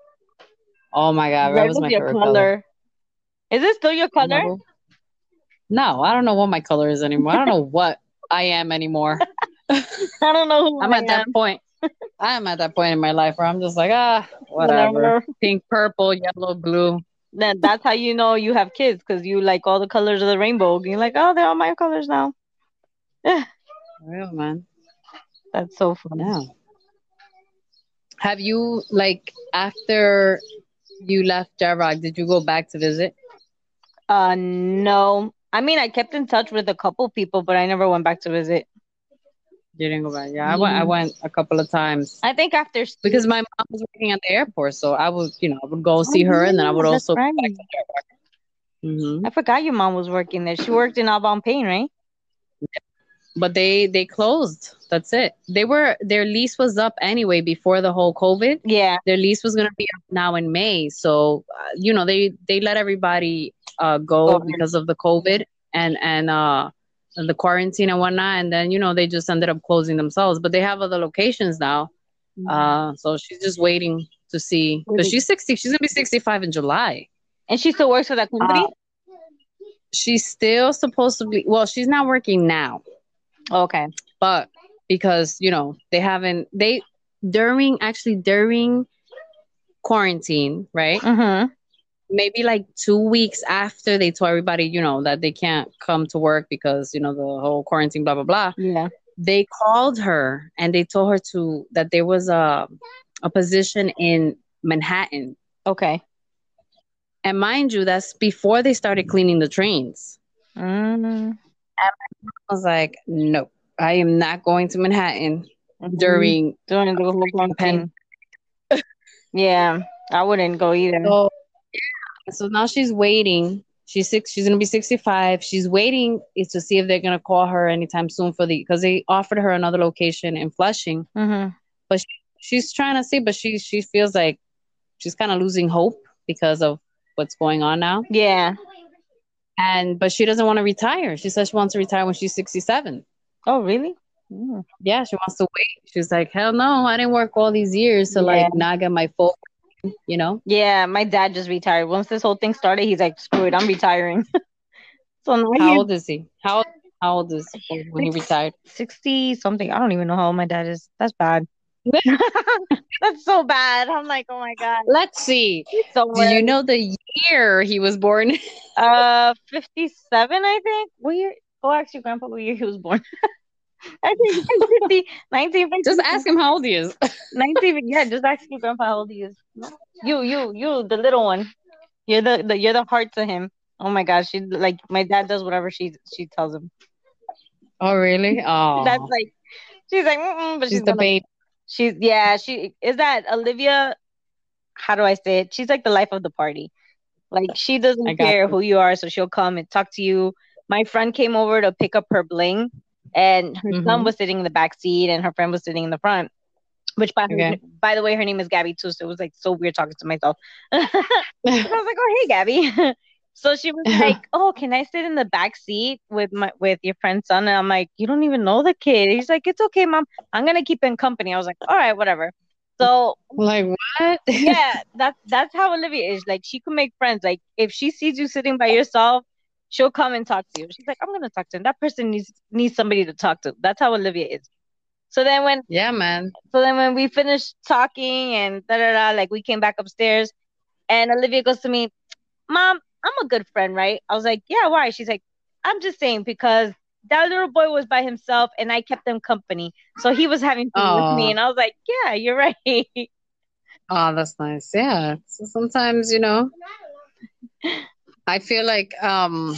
Oh my god, red, Red was my favorite color. color. Is it still your color? No, I don't know what my color is anymore. I don't know (laughs) what I am anymore. (laughs) I don't know who I'm I at that point. I'm at that point in my life where I'm just like, ah, whatever. Whatever. Pink, purple, yellow, blue. Then that's how you know you have kids because you like all the colors of the rainbow. You're like, oh, they're all my colors now. Yeah. Real man. That's so funny. Yeah. Have you like after you left J-Rock, did you go back to visit? Uh, no. I mean, I kept in touch with a couple people, but I never went back to visit. You didn't go back. Yeah, I went. I Mhm. went a couple of times I think after because my mom was working at the airport, so I would, you know, I would go see her, and then I would Oh, also. right. hmm I forgot your mom was working there. She worked in Au Bon Pain, right? But they they closed. That's it. They were their lease was up anyway before the whole COVID. Yeah. Their lease was gonna be up now in May, so uh, you know they they let everybody uh, go Go because of the COVID and and uh the quarantine and whatnot, and then you know they just ended up closing themselves. But they have other locations now. Uh, so she's just waiting to see because she's sixty. She's gonna be sixty-five in July. and she still works for that company? Uh, She's still supposed to be. Well, she's not working now, okay. but because you know they haven't they during actually during quarantine, right? Mm-hmm. Maybe like two weeks after they told everybody, you know, that they can't come to work because you know the whole quarantine, blah blah blah. Yeah. They called her and they told her to that there was a a position in Manhattan Okay. And mind you, that's before they started cleaning the trains. Mm-hmm. I was like, no, I am not going to Manhattan during. during the whole quarantine. (laughs) yeah, I wouldn't go either. So. So now she's waiting. She's six. She's gonna be sixty-five. She's waiting is to see if they're gonna call her anytime soon for the because they offered her another location in Flushing. Mm-hmm. She's trying to see, but she she feels like she's kind of losing hope because of what's going on now. Yeah. And but she doesn't want to retire. She says she wants to retire when she's sixty-seven. Oh, really? Mm. yeah, she wants to wait. She's like, hell no, I didn't work all these years to like Yeah. not get my full, you know. Yeah, my dad just retired. Once this whole thing started, he's like, "Screw it, I'm retiring." (laughs) so now How he's old is he? How how old is he when he retired? sixty something. I don't even know how old my dad is. That's bad. (laughs) That's so bad. I'm like, oh my god. Let's see. So Do you know the year he was born? (laughs) Uh, fifty-seven, I think. What year? Ask your grandpa what year he was born. I think it's 50, 1950. Just ask him how old he is. (laughs) 19. Yeah, just ask your grandpa how old he is. You, you, you, the little one. You're the, the you're the heart to him. Oh my gosh, she like my dad does whatever she she tells him. Oh really? (laughs) Oh, That's like she's like, but she's, she's the baby. She's yeah, she is that Olivia. How do I say it? She's like the life of the party. Like she doesn't care you. who you are, so she'll come and talk to you. My friend came over to pick up her bling, and her son Mhm. was sitting in the back seat, and her friend was sitting in the front. Which by Okay. by the way, her name is Gabby too, so it was like so weird talking to myself. (laughs) I was like, "Oh, hey, Gabby." (laughs) so she was like, (laughs) "Oh, can I sit in the back seat with my with your friend's son?" And I'm like, "You don't even know the kid." He's like, "It's okay, mom. I'm gonna keep him company." I was like, "All right, whatever." So like what? yeah, that's that's how Olivia is. Like she can make friends. Like if she sees you sitting by yourself, she'll come and talk to you. She's like, "I'm gonna talk to him. That person needs needs somebody to talk to." That's how Olivia is. So then when yeah, man. so then when we finished talking and da da da, like we came back upstairs, and Olivia goes to me, "Mom, I'm a good friend, right?" I was like, "Yeah, why?" She's like, "I'm just saying because that little boy was by himself and I kept him company, so he was having fun with me." And I was like, "Yeah, you're right." Oh, that's nice. Yeah. So sometimes, you know, I feel like um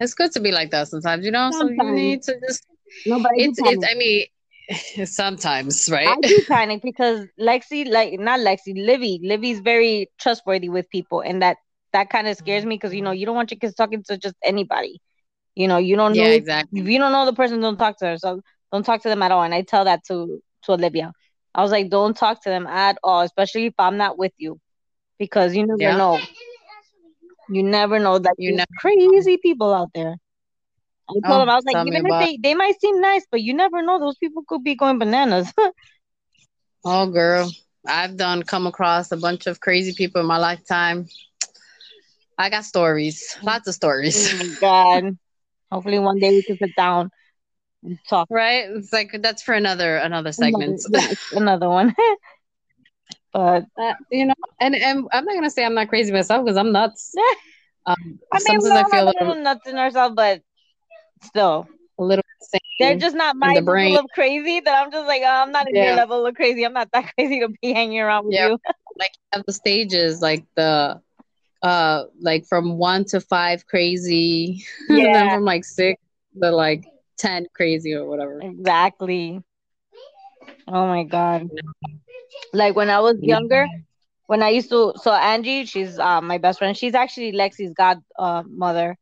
it's good to be like that sometimes, you know. So you Sometimes. need to just no, but I it's it's. I mean (laughs) sometimes, right? I do panic because Lexi, like not Lexi, Livy, Livy's very trustworthy with people, and that that kind of scares me because you know you don't want your kids talking to just anybody. You know, you don't know yeah, exactly. if you don't know the person, don't talk to her. So don't talk to them at all. And I tell that to to Olivia. I was like, don't talk to them at all, especially if I'm not with you, because you never Yeah. know. You never know that You never crazy people out there. I told Oh, him I was like, even if they they might seem nice, but you never know. Those people could be going bananas. (laughs) Oh, girl, I've done come across a bunch of crazy people in my lifetime. I got stories, lots of stories, oh my god. Hopefully one day we can sit down and talk. right? It's like that's for another another segment. Another, yes, another one. (laughs) but Uh, you know, and and I'm not gonna say I'm not crazy myself because I'm nuts. (laughs) Um, I mean, sometimes we I all feel have a little nuts in ourselves, but still, a little insane. they're just not my the brain. level of crazy. That I'm just like, oh, I'm not in your level of crazy. I'm not that (laughs) crazy to be hanging around with Yeah. you. (laughs) like have the stages, like the uh, like from one to five crazy, and then Yeah. from like six to like 10 crazy or whatever. Exactly. Oh my god. Like when I was younger, when I used to so Angie, she's uh, my best friend. She's actually Lexi's god uh, mother.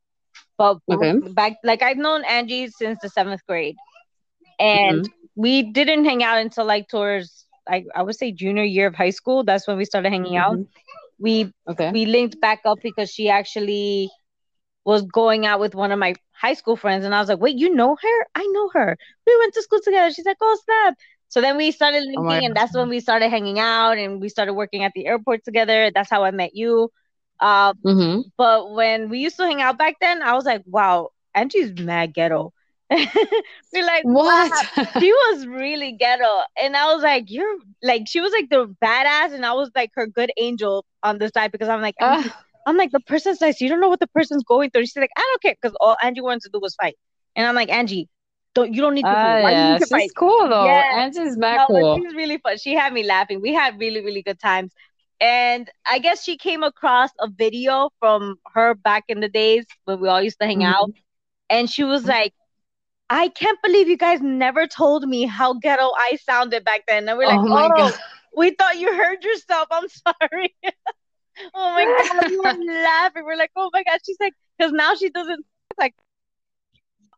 But Okay. back like I've known Angie since the seventh grade. And Mm-hmm. we didn't hang out until like towards like I would say junior year of high school. That's when we started hanging out. Mhm. We Okay. we linked back up because she actually was going out with one of my high school friends and I was like, "Wait, you know her? I know her. We went to school together." She's like, "Oh, snap." So then we started linking Oh and that's when we started hanging out and we started working at the airport together. That's how I met you. Um, Mm-hmm. but when we used to hang out back then, I was like, "Wow, Angie's mad ghetto." (laughs) We're like, What? "Wow." (laughs) she was really ghetto and i was like you're like she was like the badass and i was like her good angel on the side because i'm like Angie- Ah, i'm like the person's nice you don't know what the person's going through she's like i don't care because all angie wanted to do was fight and i'm like angie don't you don't need to fight. Why yeah, she's fight cool though. Yeah. Angie's mad no, cool. she's really fun she had me laughing we had really really good times and i guess she came across a video from her back in the days when we all used to hang Mhm. out and she was like I can't believe you guys never told me how ghetto I sounded back then. And we're like, oh my oh, god. we thought you heard yourself. I'm (laughs) sorry. (laughs) oh my god, we were (laughs) laughing. We're like, oh my god. She's like, because now she doesn't like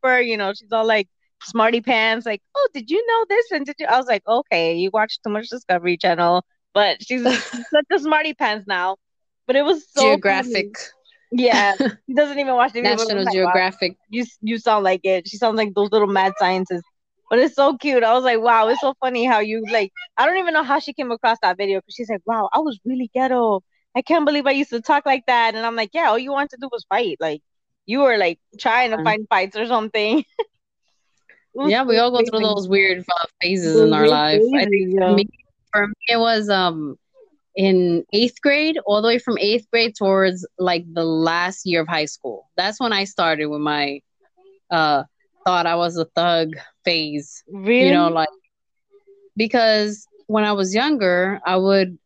her, you know, she's all like smarty pants, like, oh, did you know this? And did you? I was like, okay, you watch too much Discovery Channel, but she's, (laughs) such a smarty pants now. But it was so funny. Geographic. Yeah, (laughs) she doesn't even watch the National like, wow, Geographic. you you sound like it. She sounds like those little mad scientists. But it's so cute. I was like, wow, it's so funny how you like. I don't even know how she came across that video because she's like, wow, I was really ghetto. I can't believe I used to talk like that. And I'm like, yeah, all you wanted to do was fight. Like you were like trying to find fights or something. (laughs) Yeah, we all go through those weird uh, phases in our life. I think yo. me, for me, it was um in eighth grade, all the way from eighth grade towards like the last year of high school. That's when I started with my uh thought I was a thug phase. Really? You know, like because when I was younger, I would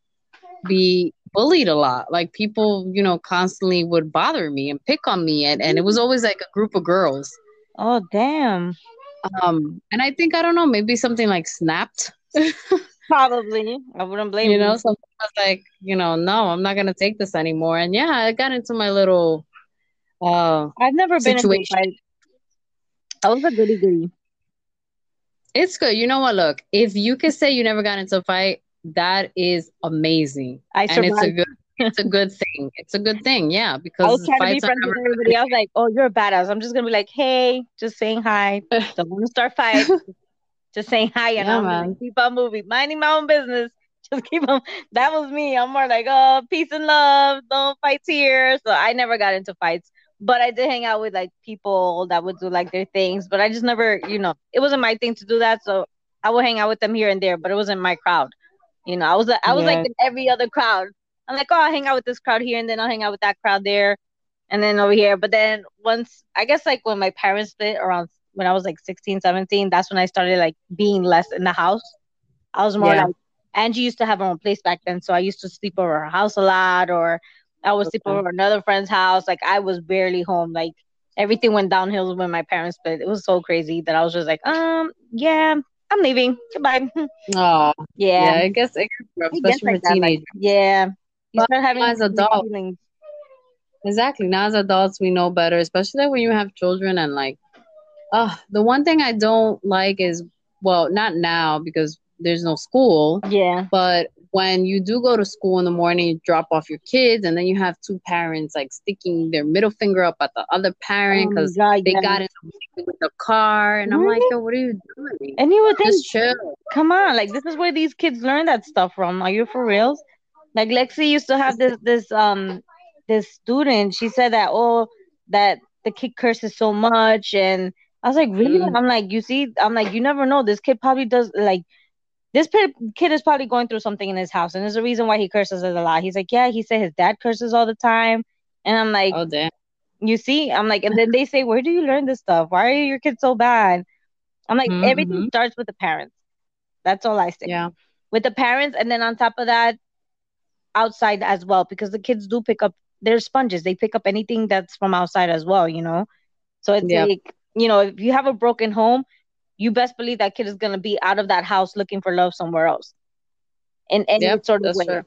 be bullied a lot. Like people, you know, constantly would bother me and pick on me and, and it was always like a group of girls. oh damn. Um, and I think I don't know, maybe something like snapped. (laughs) Probably. I wouldn't blame you know, something was like, you know, no, I'm not gonna take this anymore. And yeah, I got into my little uh I've never been into a fight. I was a goody goody. it's good. You know what? Look, if you could say you never got into a fight, that is amazing. I And it's a survived. good it's a good thing. It's a good thing, yeah, I was because trying to be friends with everybody. I was like, "Oh, you're a badass." I'm just gonna be like, "Hey, just saying hi. (laughs) Don't want to start fights. just saying hi." And Yeah, I'm gonna man. keep on moving, minding my own business. (laughs) Just keep on. (laughs) That was me. I'm more like, "Oh, peace and love. Don't fight here." So I never got into fights, but I did hang out with like people that would do like their things. But I just never, you know, it wasn't my thing to do that. So I would hang out with them here and there, but it wasn't my crowd. You know, I was I was like in every other crowd. I'm like, oh, I'll hang out with this crowd here, and then I'll hang out with that crowd there, and then over here. But then once, I guess, like when my parents split around when I was like 16, 17, that's when I started like being less in the house. I was more Yeah. like Angie used to have her own place back then, so I used to sleep over her house a lot, or I would sleep Okay. over another friend's house. Like I was barely home. Like everything went downhill when my parents split. It was so crazy that I was just like, um, yeah, I'm leaving. Goodbye. (laughs) Oh, yeah, yeah. I guess it gets rough, especially for like, teenagers. yeah. You start having as adults, feelings. Exactly. Now as adults, we know better, especially when you have children and like, uh, the one thing I don't like is, well, not now because there's no school, Yeah. but when you do go to school in the morning, you drop off your kids, and then you have two parents like sticking their middle finger up at the other parent Oh because God, they yeah. got in with the car, and I'm like, yo, what are you doing? And you would think, Just chill. come on, like this is where these kids learn that stuff from. Are you for reals? Like Lexi used to have this this um this student. She said that oh that the kid curses so much, and I was like, really? Mm. I'm like, you see, I'm like, you never know. This kid probably does like this kid is probably going through something in his house, and there's a reason why he curses a lot. He's like, yeah, he said his dad curses all the time, and I'm like, Oh damn. you see, I'm like, and then they say, where do you learn this stuff? Why are your kids so bad? I'm like, Mhm, everything starts with the parents. That's all I say. Yeah. With the parents, and then on top of that, outside as well, because the kids do pick up. They're sponges. They pick up anything that's from outside as well. You know. So it's Yep. like you know, if you have a broken home, you best believe that kid is gonna be out of that house looking for love somewhere else. In any Yep, sort of way. true.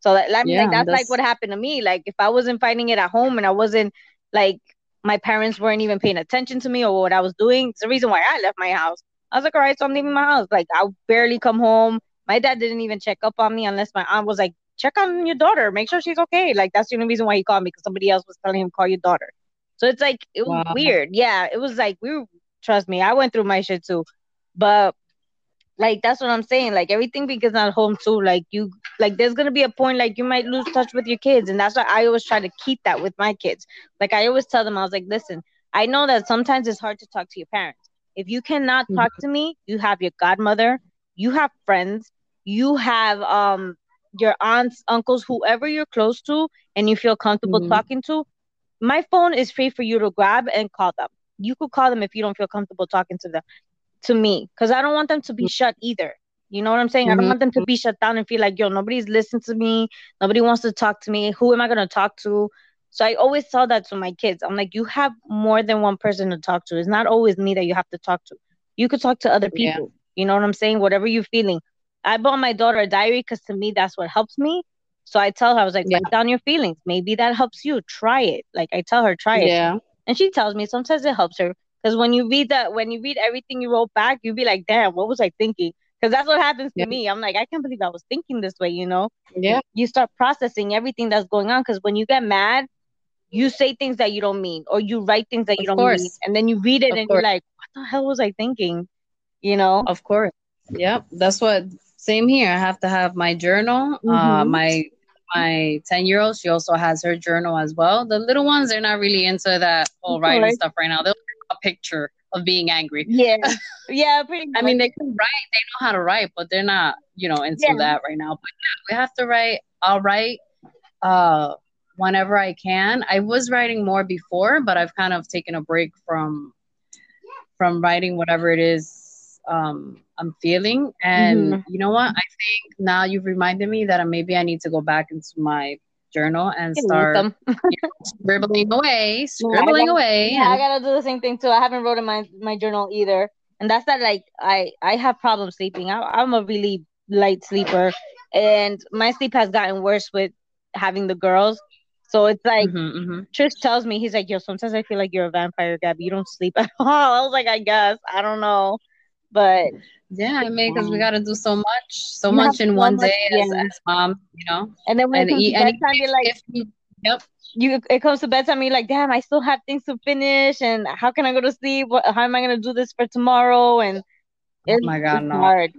So that I mean, Yeah, like that's, like what happened to me. Like if I wasn't finding it at home and I wasn't like my parents weren't even paying attention to me or what I was doing, it's the reason why I left my house. I was like, all right, so I'm leaving my house. Like I barely come home. My dad didn't even check up on me unless my aunt was like, check on your daughter, make sure she's okay. Like that's the only reason why he called me because somebody else was telling him call your daughter. So it's like it was Wow. weird. Yeah, it was like we were, trust me, I went through my shit too. But like that's what I'm saying. Like everything begins at home too. Like you like there's gonna be a point like you might lose touch with your kids. And that's why I always try to keep that with my kids. Like I always tell them, I was like, listen, I know that sometimes it's hard to talk to your parents. If you cannot talk mm-hmm. to me, you have your godmother, you have friends, you have um your aunts, uncles, whoever you're close to and you feel comfortable Mhm. talking to. My phone is free for you to grab and call them. You could call them if you don't feel comfortable talking to them to me because I don't want them to be shut either. You know what I'm saying? I don't want them to be shut down and feel like, yo, nobody's listening to me. Nobody wants to talk to me. Who am I going to talk to? So I always tell that to my kids. I'm like, you have more than one person to talk to. It's not always me that you have to talk to. You could talk to other Yeah. people. You know what I'm saying? Whatever you're feeling. I bought my daughter a diary because to me, that's what helps me. So I tell her, I was like, Yeah. write down your feelings. Maybe that helps you. Try it. Like I tell her, try it. Yeah. And she tells me sometimes it helps her because when you read that, when you read everything you wrote back, you be like, damn, what was I thinking? Because that's what happens to Yeah. me. I'm like, I can't believe I was thinking this way, you know? Yeah. You start processing everything that's going on because when you get mad, you say things that you don't mean or you write things that you don't mean. And then you read it Of and course. you're like, what the hell was I thinking? You know? Of course. Yeah. That's what same here. I have to have my journal. Uh Mhm. my my 10 year old, she also has her journal as well. The little ones, they're not really into that whole writing stuff right now. They'll a picture of being angry. Yeah. (laughs) Yeah, pretty. I mean, they can write, they know how to write, but they're not, you know, into Yeah. that right now. But yeah, we have to write. I'll write uh whenever I can. I was writing more before, but I've kind of taken a break from from writing whatever it is um I'm feeling. And Mhm. you know what? I think now you've reminded me that maybe I need to go back into my journal and start welcome. scribbling away, (laughs) scribbling gotta- away. Yeah, I gotta do the same thing too. I haven't wrote in my my journal either, and that's that. Like I I have problems sleeping. I, I'm a really light sleeper, and my sleep has gotten worse with having the girls. So it's like Mhm, mhm. Trish tells me he's like, yo, sometimes I feel like you're a vampire, Gabby. You don't sleep at (laughs) all. I was like, I guess I don't know, but Yeah, I mean, because we um, got to do so much, so much in so one much, day as, yeah. as moms, you know. and then when And it comes eat to bedtime, you're like, if yep, you it comes to bedtime, you're like, damn, I still have things to finish, and how can I go to sleep? What, how am I gonna do this for tomorrow? And oh it's, my God, no. hard.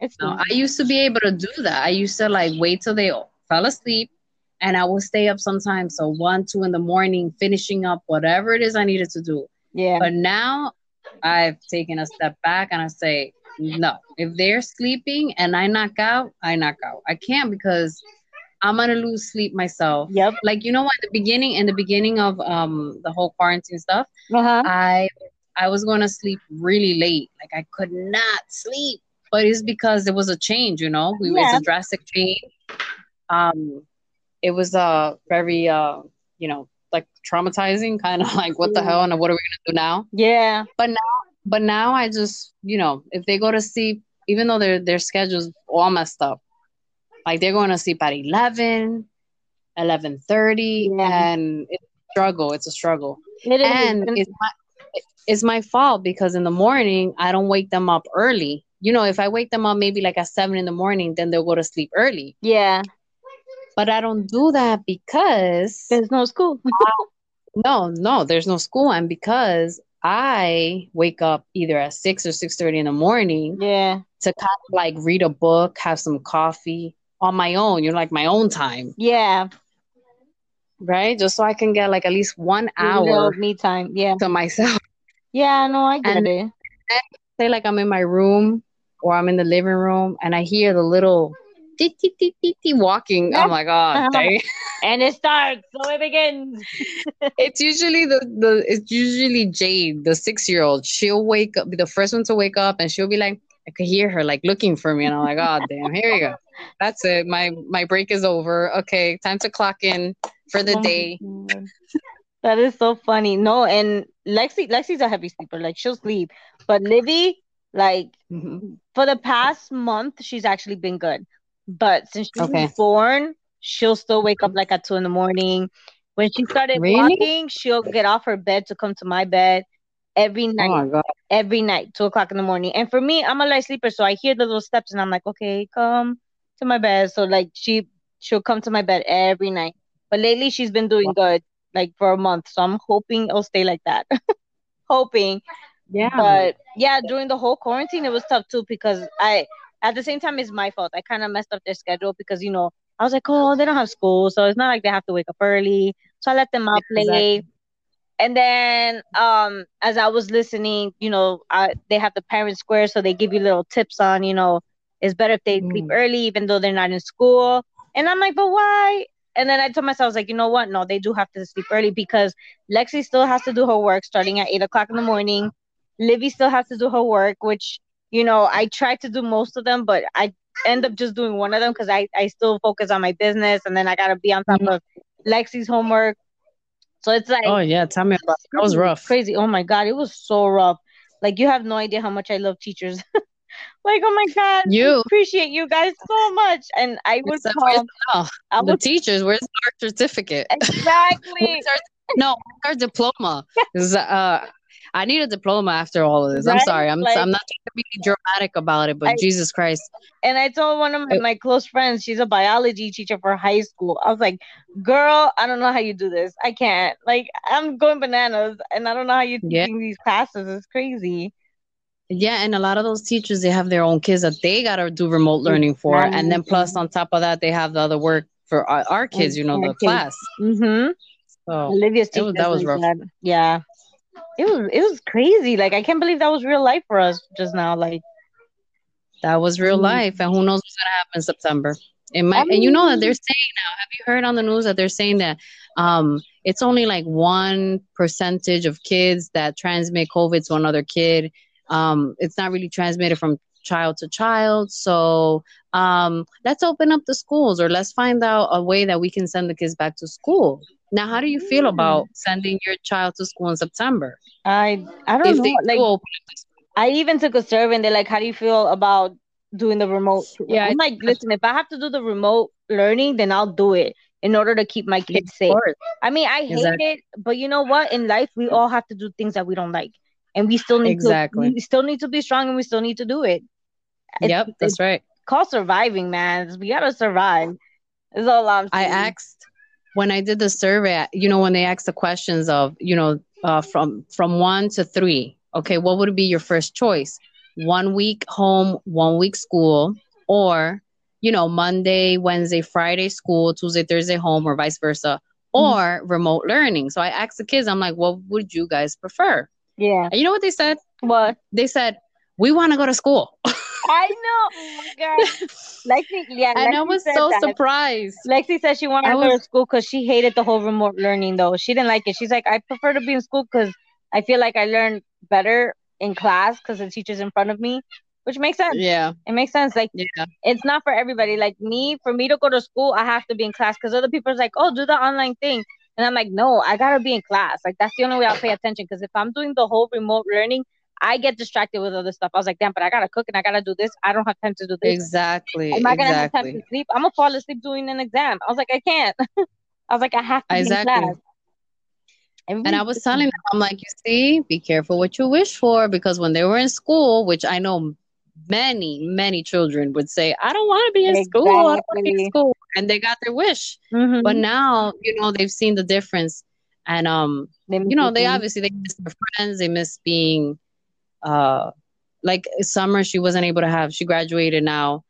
It's no, I used to be able to do that. I used to like wait till they fell asleep, and I would stay up sometimes, so one, two in the morning, finishing up whatever it is I needed to do. yeah, But now I've taken a step back and I say, no, if they're sleeping and I knock out, I knock out. I can't because I'm gonna lose sleep myself. yep, Like you know what, the beginning in the beginning of um the whole quarantine stuff, uh huh, I I was going to sleep really late. Like I could not sleep. But it's because there was a change, you know. We Yeah. it's a drastic change. Um it was uh very uh you know like traumatizing kind of (laughs) like what the hell and what are we to do now? yeah, But now but now I just, you know, if they go to sleep even though their their schedules all messed up. Like they're going to sleep at 11 11:30 Yeah. and it's a struggle. It's a struggle it is. and it's my it's my fault because in the morning I don't wake them up early. You know, if I wake them up maybe like at seven in the morning, then they'll go to sleep early. yeah, But I don't do that because there's no school. (laughs) no, no, there's no school, and because I wake up either at six or six thirty in the morning yeah, to kind of like read a book, have some coffee on my own. You know, like my own time, yeah, right? Just so I can get like at least one hour me time. Yeah, to myself. yeah, no, I get And- it. say like I'm in my room or I'm in the living room and I hear the little walking. Oh dang. And it starts, so it begins. it's usually the, the it's usually Jade, the six year old. She'll wake up, be the first one to wake up, and she'll be like, I could hear her like looking for me, and I'm like, oh damn, here we go. That's it. My my break is over. Okay, time to clock in for the Oh day. That is so funny. No, and Lexi, Lexi's a heavy sleeper. Like she'll sleep, but Livy, like Mm-hmm. for the past month, she's actually been good. But since she Okay. was born, she'll still wake up like at two in the morning. When she started Really? walking, she'll get off her bed to come to my bed every Oh night. my god. every night, two o'clock in the morning. And for me, I'm a light sleeper, so I hear the little steps and I'm like, okay, come to my bed. So like she she'll come to my bed every night. But lately she's been doing good, like for a month. So I'm hoping it'll stay like that. (laughs) hoping. Yeah. But yeah, during the whole quarantine it was tough too because I at the same time it's my fault. I kind of messed up their schedule because you know, I was like, oh, they don't have school, so it's not like they have to wake up early. So I let them out. Exactly. And then um as I was listening, you know, I, they have the ParentSquare, so they give you little tips on, you know, it's better if they sleep Mm. early even though they're not in school. And I'm like, but why? And then I told myself, I was like, you know what? No, they do have to sleep early because Lexi still has to do her work starting at eight o'clock in the morning. Livy still has to do her work, which you know I try to do most of them, but I end up just doing one of them because I I still focus on my business, and then I gotta be on top Mhm. of Lexi's homework. So it's like Oh yeah, tell me about it. That was rough. Crazy. Oh my god, it was so rough. Like you have no idea how much I love teachers. (laughs) like oh my god, I You appreciate you guys so much. And I would Except call. oh, I the would teachers, where's our certificate? (laughs) exactly. Our, no, our diploma? (laughs) uh, I need a diploma after all of this. I'm sorry. I'm Like- I'm not trying to be dramatic about it, but I- Jesus Christ. And I told one of my, my close friends, she's a biology teacher for high school. I was like, girl, I don't know how you do this. I can't. Like, I'm going bananas and I don't know how you're Yeah. teaching these classes. It's crazy. Yeah, and a lot of those teachers they have their own kids that they gotta do remote learning for, and then plus on top of that they have the other work for our, our kids, you know, the kids. class. Mm-hmm. So Olivia's teacher that was rough. that. Yeah. It was it was crazy. Like I can't believe that was real life for us just now. Like that was real Mm. life, and who knows what's gonna happen in September? It might, I and you know that they're saying now. Have you heard on the news that they're saying that um, it's only like one percentage of kids that transmit COVID to another kid. Um, it's not really transmitted from child to child. So um, let's open up the schools, or let's find out a way that we can send the kids back to school. Now, how do you feel Mm. about sending your child to school in September? I I don't If know. Like do open up the school. I even took a survey and they're like, How do you feel about doing the remote? Yeah, I'm like, listen, if I have to do the remote learning, then I'll do it in order to keep my kids safe. I mean, I hate Exactly. it, but you know what? In life, we all have to do things that we don't like, and we still need Exactly. to. We still need to be strong, and we still need to do it. It's, Yep, that's right. Call surviving, man. We gotta survive. Is all I'm Saying. I asked when I did the survey, you know, when they asked the questions of, you know, uh, from from one to three, okay, what would be your first choice? One week home, one week school, or you know, Monday, Wednesday, Friday school, Tuesday, Thursday home, or vice versa, or remote learning. So I asked the kids, I'm like, what would you guys prefer? Yeah. And you know what they said? What? They said, we want to go to school. (laughs) I know. Oh my god. Lexi, yeah. and Lexi I was so that. surprised. Lexi said she wanted I to go to school because she hated the whole remote learning though. She didn't like it. She's like, I prefer to be in school because I feel like I learn better in class because the teacher's in front of me, which makes sense. Yeah, It makes sense. Like yeah. it's not for everybody. Like me, for me to go to school, I have to be in class because other people's like, oh, do the online thing. And I'm like, no, I gotta be in class. Like that's the only way I'll pay attention. Because if I'm doing the whole remote learning, I get distracted with other stuff. I was like, damn, but I gotta cook and I gotta do this. I don't have time to do this. Exactly. Am I gonna have time to sleep? I'm gonna fall asleep doing an exam. I was like, I can't. (laughs) I was like, I have to Exactly. And I was telling them, I'm like, you see, be careful what you wish for because when they were in school, which I know many, many children would say, I don't want to be in school. I don't want to be in school. And they got their wish. Mhm. But now, you know, they've seen the difference. And um, you know, they obviously they miss their friends, they miss being uh like summer she wasn't able to have she graduated now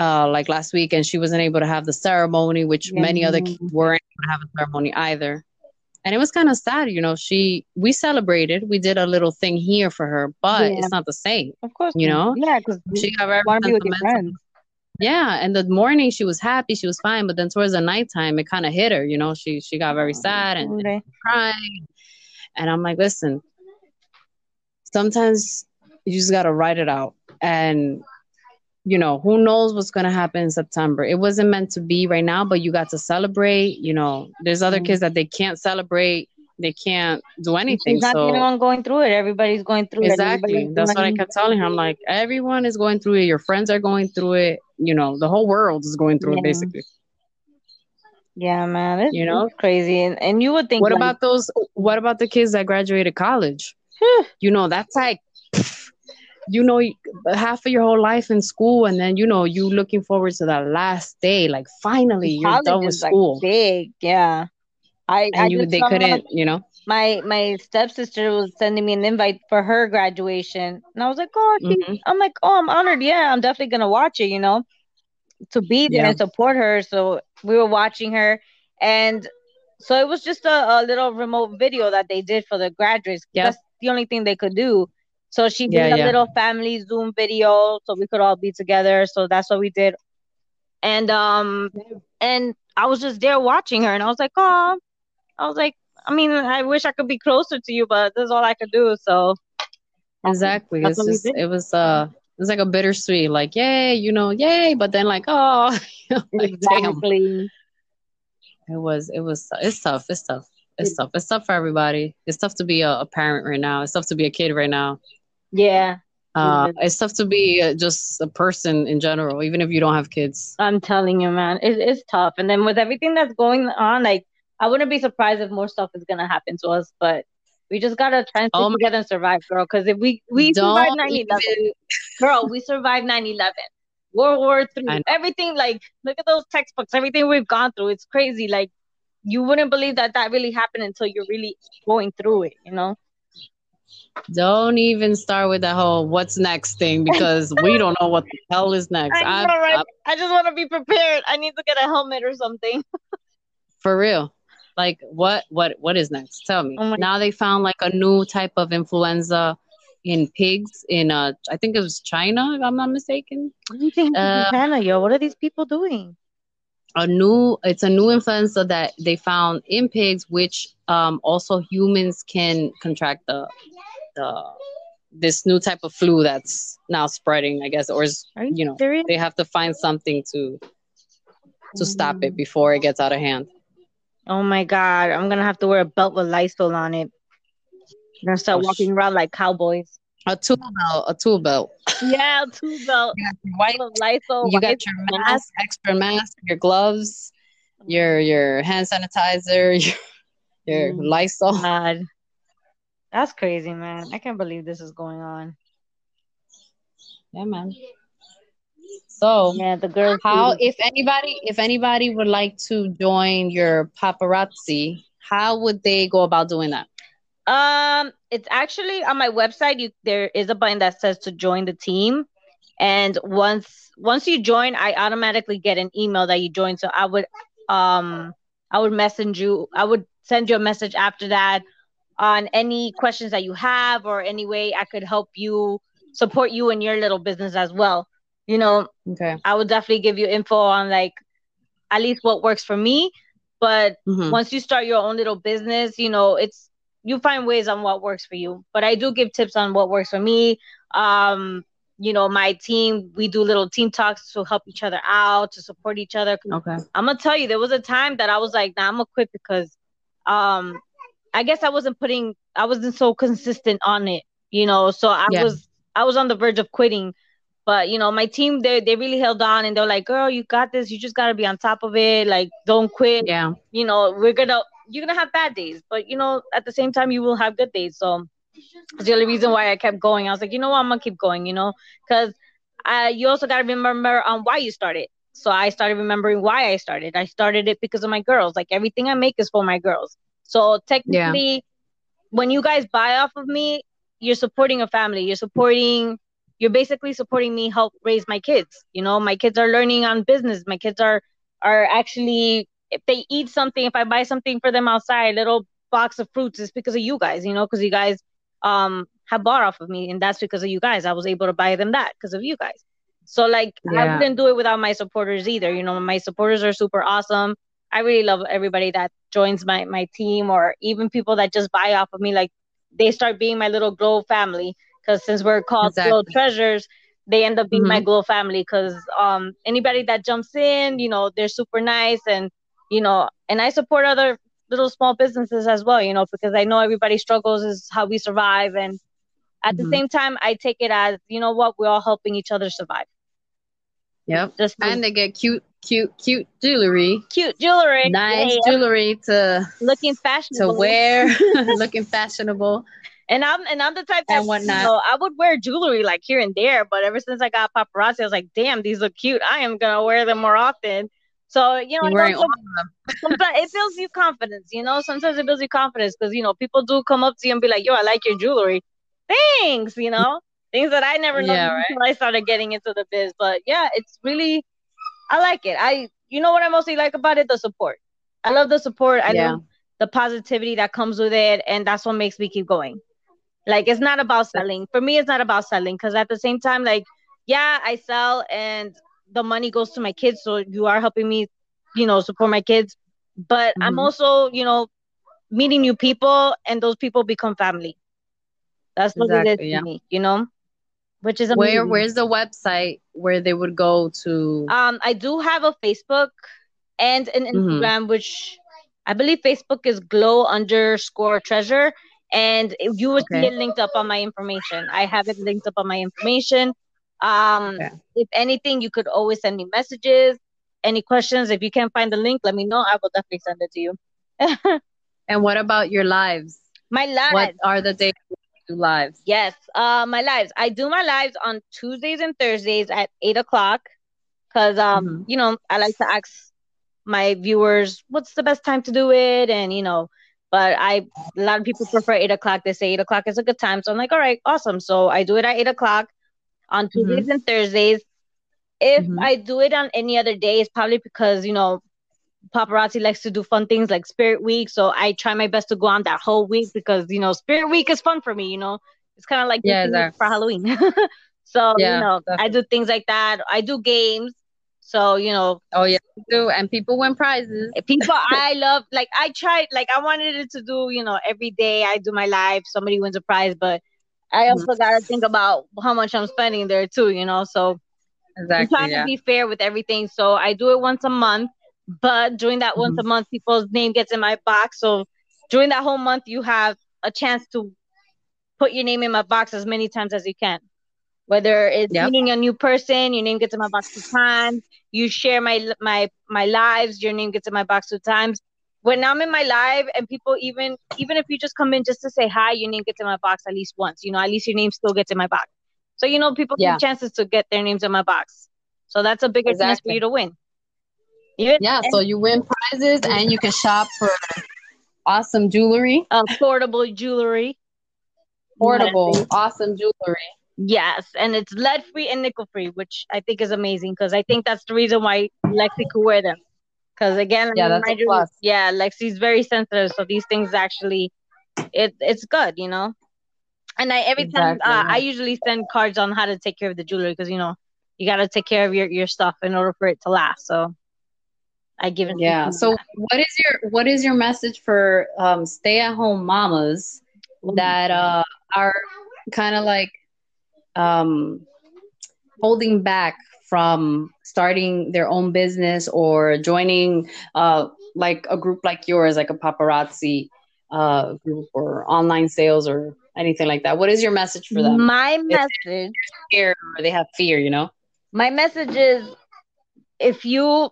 uh like last week and she wasn't able to have the ceremony which many other kids weren't able to have a ceremony either and it was kind of sad you know she we celebrated we did a little thing here for her but Yeah. it's not the same Of course, you know? Yeah, because she got very want to be sentimental. friends. yeah and the morning she was happy she was fine but then towards the nighttime it kind of hit her you know she she got very sad and Okay. crying. And I'm like, listen, sometimes you just got to write it out. And, you know, who knows what's going to happen in September? It wasn't meant to be right now, but you got to celebrate. You know, there's other Mhm. kids that they can't celebrate they can't do anything. She's not so the one going through it. Everybody's going through exactly, it. Everybody's that's what I kept telling her. I'm like, everyone is going through it. Your friends are going through it. You know, the whole world is going through Yeah. it basically. Yeah, man. It's, You know? it's crazy. And and you would think What like, about those? What about the kids that graduated college? (sighs) you know, that's like, you know, half of your whole life in school, and then you know, you looking forward to that last day. Like, finally, you're college done with is, like, school, big, yeah. I, I you they couldn't, you know. my my stepsister was sending me an invite for her graduation, and I was like, oh, Mhm. I'm like, oh, I'm honored. Yeah, I'm definitely gonna watch it. You know, to be there Yeah. and support her. So we were watching her, and so it was just a, a little remote video that they did for the graduates. Yep. That's the only thing they could do. So she Yeah, did a yeah. little family Zoom video so we could all be together. So that's what we did. And um and I was just there watching her and I was like, oh I was like, I mean, I wish I could be closer to you, but this is all I could do. So Exactly. That's It's just it was uh it was like a bittersweet, like yay, you know, yay, but then like oh, (laughs) like, damn. exactly. It was it was it's tough. It's tough. It's tough. It's tough for everybody. It's tough to be a, a parent right now. It's tough to be a kid right now. Yeah. Uh, it's tough to be uh, just a person in general, even if you don't have kids. I'm telling you, man, it, it's tough. And then with everything that's going on, like I wouldn't be surprised if more stuff is gonna happen to us, but we just gotta try and Oh my- together and survive, girl. Because if we we survived Don't 9/11, even- girl, we survived 9/11, World War Three, everything. Like, look at those textbooks, everything we've gone through. It's crazy. Like, you wouldn't believe that that really happened until you're really going through it. You know? Don't even start with that whole what's next thing because we (laughs) don't know what the hell is next. I I, right? I- I just want to be prepared. I need to get a helmet or something. (laughs) for real. Like what what what is next? Tell me. Oh now they found like a new type of influenza in pigs in uh I think it was China if I'm not mistaken. What do you think Uh, Hannah, yo? What are these people doing? A new it's a new influenza that they found in pigs which um also humans can contract the the this new type of flu that's now spreading i guess or is you, you know serious? they have to find something to to stop it before it gets out of hand Oh my god, I'm gonna have to wear a belt with Lysol on it. I'm gonna start Oh, sh- walking around like cowboys. A tool belt a tool belt Yeah, tool belt. you got your white Lysol. you got your mask extra mask your gloves your your hand sanitizer (laughs) your, your Mm. lysol God. That's crazy, man. I can't believe this is going on. yeah man so Yeah, the girls. How, if anybody, if anybody would like to join your paparazzi, how would they go about doing that? Um, it's actually on my website. You there is a button that says to join the team, and once once you join, I automatically get an email that you joined. So I would um I would message you. I would send you a message after that on any questions that you have or any way I could help you support you in your little business as well. You know, Okay. I would definitely give you info on like at least what works for me. But Mhm. once you start your own little business, you know, it's you find ways on what works for you. But I do give tips on what works for me. Um, you know, my team, we do little team talks to help each other out, to support each other. Okay. I'm gonna tell you, there was a time that I was like, nah, I'm gonna quit because um I guess I wasn't putting I wasn't so consistent on it, you know. So I Yeah. was I was on the verge of quitting. But you know, my team they they really held on and they're like, girl, you got this, you just gotta be on top of it, like don't quit. Yeah. You know, we're gonna you're gonna have bad days, but you know, at the same time you will have good days. So it's the only reason why I kept going. I was like, you know what, I'm gonna keep going, you know, because uh, you also gotta remember um why you started. So I started remembering why I started. I started it because of my girls. Like everything I make is for my girls. So technically, when you guys buy off of me, you're supporting a family. You're supporting. You're basically supporting me help raise my kids. You know, my kids are learning on business. My kids are are actually if they eat something, if I buy something for them outside, a little box of fruits, it's because of you guys. You know, because you guys um have bought off of me, and that's because of you guys. I was able to buy them that because of you guys. So like I wouldn't do it without my supporters either. You know, my supporters are super awesome. I really love everybody that joins my my team or even people that just buy off of me. Like they start being my little glow family because since we're called glow treasures, they end up being my glow family. Because um anybody that jumps in, you know, they're super nice and you know, and I support other little small businesses as well, you know, because I know everybody struggles is how we survive. And at mm-hmm. the same time, I take it as, you know what, we're all helping each other survive. Yep. Just and they get cute, cute, cute jewelry. Cute jewelry. Nice yeah. jewelry to looking fashionable to wear, (laughs) (laughs) looking fashionable. And I'm and I'm the type that and whatnot. You know, I would wear jewelry like here and there, but ever since I got paparazzi, I was like, damn, these look cute. I am gonna wear them more often. So you know, (laughs) sometimes it builds you confidence. You know, sometimes it builds you confidence because you know people do come up to you and be like, "Yo, I like your jewelry." Thanks. You know, things that I never yeah, right? until I started getting into the biz. But yeah, it's really, I like it. I, you know, what I mostly like about it, the support. I love the support. I yeah. love the positivity that comes with it, and that's what makes me keep going. Like it's not about selling. For me, it's not about selling because at the same time, like, yeah, I sell and the money goes to my kids. So you are helping me, you know, support my kids. But mm-hmm. I'm also, you know, meeting new people and those people become family. That's what exactly, it is yeah. to me, you know? Which is amazing. where where's the website where they would go to um I do have a Facebook and an mm-hmm. Instagram, mm-hmm. which I believe Facebook is glow underscore treasure and you would okay. see it linked up on my information. I have it linked up on my information. Um, okay. If anything, you could always send me messages. Any questions? If you can't find the link, let me know. I will definitely send it to you. (laughs) and what about your lives? My lives. What are the days you do lives? Yes, uh, my lives. I do my lives on Tuesdays and Thursdays at eight o'clock because um, mm-hmm. you know, I like to ask my viewers what's the best time to do it, and you know, but I a lot of people prefer eight o'clock. They say eight o'clock is a good time. So I'm like, all right, awesome. So I do it at eight o'clock on. Tuesdays mm-hmm. and Thursdays. If mm-hmm. I do it on any other day, it's probably because, you know, paparazzi likes to do fun things like Spirit Week. So I try my best to go on that whole week because, you know, Spirit Week is fun for me, you know. It's kind of like yeah, exactly. for Halloween. (laughs) so, yeah, you know, definitely. I do things like that. I do games. So you know. Oh yeah, do and people win prizes. People, (laughs) I love like I tried like I wanted it to do you know every day I do my live somebody wins a prize, but I also mm-hmm. gotta think about how much I'm spending there too. You know, so exactly, I'm trying yeah. to be fair with everything. So I do it once a month, but during that mm-hmm. once a mm-hmm. month, people's name gets in my box. So during that whole month, you have a chance to put your name in my box as many times as you can. Whether it's yep. meeting a new person, your name gets in my box two times. You share my my my lives, your name gets in my box two times. When I'm in my live and people even even if you just come in just to say hi, your name gets in my box at least once. You know, at least your name still gets in my box. So you know, people yeah. get chances to get their names in my box. So that's a bigger exactly. chance for you to win. Even, yeah, and, so you win prizes and you can shop for awesome jewelry. (laughs) Um, Affordable jewelry. Portable, awesome jewelry. Yes, and it's lead free and nickel free, which I think is amazing because I think that's the reason why Lexi could wear them. Because again, yeah, that's a plus. yeah, Lexi's very sensitive, so these things actually, it it's good, you know. And I every exactly, time uh, I usually send cards on how to take care of the jewelry because you know you got to take care of your your stuff in order for it to last. So I give it. Yeah. So what is your what is your message for um, stay at home mamas that uh, are kind of like um, holding back from starting their own business or joining uh, like a group like yours, like a paparazzi uh, group or online sales or anything like that? What is your message for them? My message, scared or they have fear, you know. My message is, if you,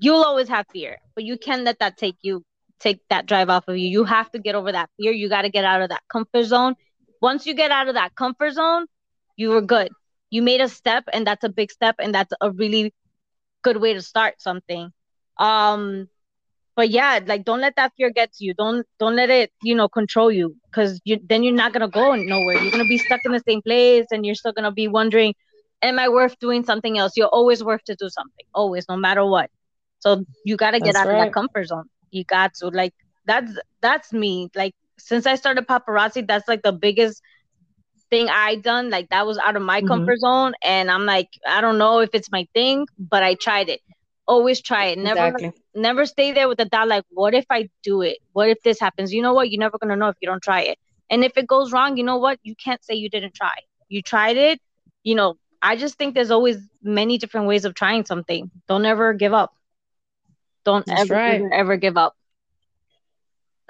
you'll always have fear, but you can let that take you, take that drive off of you. You have to get over that fear. You got to get out of that comfort zone. Once you get out of that comfort zone, you are good. You made a step, and that's a big step, and that's a really good way to start something. Um, but yeah, like don't let that fear get to you. Don't don't let it, you know, control you, because you then you're not gonna go nowhere. You're gonna be stuck in the same place, and you're still gonna be wondering, am I worth doing something else? You're always worth to do something, always, no matter what. So you gotta get that's out right. of that comfort zone. You got to like that's that's me. Like since I started paparazzi, that's like the biggest thing I done. Like that was out of my mm-hmm. comfort zone, and I'm like, I don't know if it's my thing, but I tried it. Always try it. Never, exactly. never stay there with the doubt. Like, what if I do it? What if this happens? You know what? You're never gonna know if you don't try it. And if it goes wrong, you know what? You can't say you didn't try. You tried it. You know, I just think there's always many different ways of trying something. Don't ever give up. Don't That's ever, right. ever, ever give up.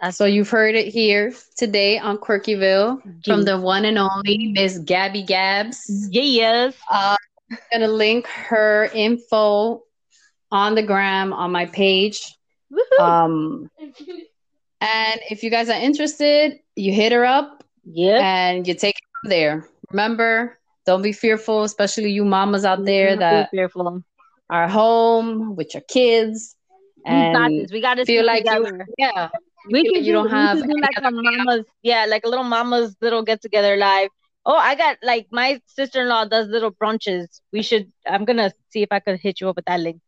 That's So you've heard it here today on Quirkyville from the one and only Miss Gabby Gabs. yes. Uh, I'm gonna link her info on the gram on my page. Woohoo. Um, and if you guys are interested, you hit her up yep. and you take it from there. Remember, don't be fearful, especially you mamas out there that fearful. are home with your kids We got and this. We got to feel like you, yeah, we can you do, don't have do like a other way out. mama's yeah like a little mama's little get together live oh i got like my sister-in-law does little brunches we should i'm gonna see if i could hit you up with that link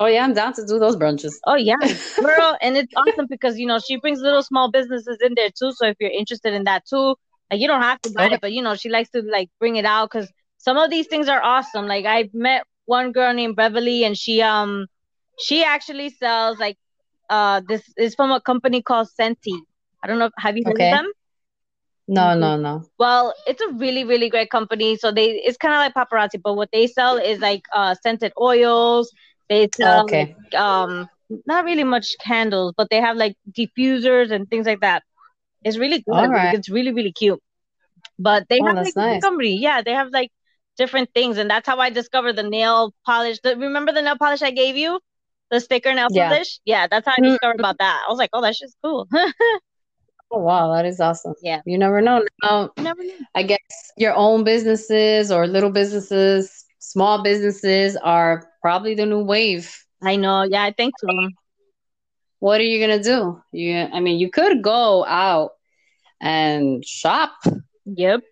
Oh yeah, I'm down to do those brunches. oh yeah (laughs) girl and it's awesome because you know she brings little small businesses in there too so if you're interested in that too like you don't have to buy Okay. it but you know she likes to like bring it out because some of these things are awesome like i met one girl named beverly and she um she actually sells like uh this is from a company called Scentsy i don't know have you heard Okay. of them No, no, no. Well, it's a really, really great company. So they it's kind of like paparazzi, but what they sell is like uh scented oils. They sell Okay. like, um not really much candles, but they have like diffusers and things like that. It's really good. All right. it's really, really cute. But they Oh, have like nice. Montgomery. Yeah, they have like different things, and that's how I discovered the nail polish. The, remember the nail polish I gave you? The sticker nail Yeah. polish? Yeah, that's how I Mhm. discovered about that. I was like, oh, that's just cool. (laughs) Oh wow, that is awesome. Yeah. You never know. Now, You never knew. I guess your own businesses or little businesses, small businesses are probably the new wave. I know. Yeah, I think so. What are you gonna do? You, I mean, you could go out and shop, Yep.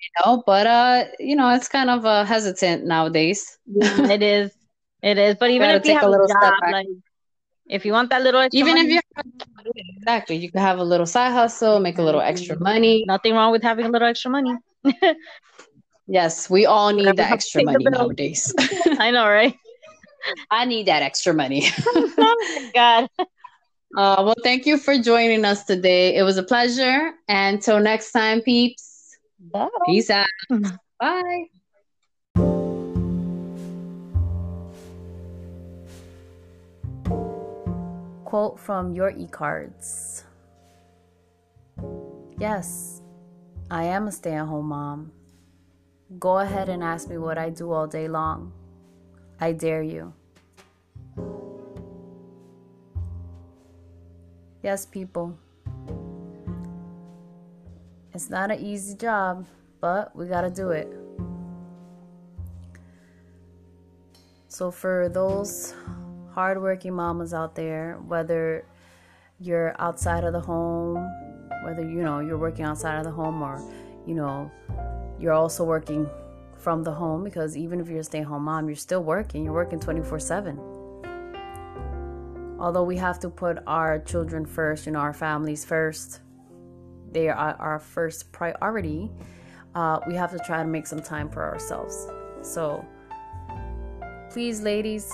you know, but uh, you know, it's kind of uh, hesitant nowadays. It is. It is. But even if you a have a little step job, back. like if you want that little extra Even if money, you exactly, you could have a little side hustle, make a little extra money. nothing wrong with having a little extra money. (laughs) Yes, we all need that extra money nowadays. (laughs) I know, right? (laughs) I need that extra money. oh my god. Uh, well, thank you for joining us today. It was a pleasure. And until next time, peeps, Bye. peace out. Bye. Quote from your e cards Yes, I am a stay at home mom. Go ahead and ask me what I do all day long. I dare you. Yes, people. It's not an easy job, but we gotta do it. So, for those hardworking mamas out there, whether you're outside of the home, whether you know you're working outside of the home or you know you're also working from the home because even if you're a stay-at-home mom, you're still working. You're working 24/7. Although we have to put our children first, you know, our families first. They are our first priority. Uh, we have to try to make some time for ourselves. So, please, ladies,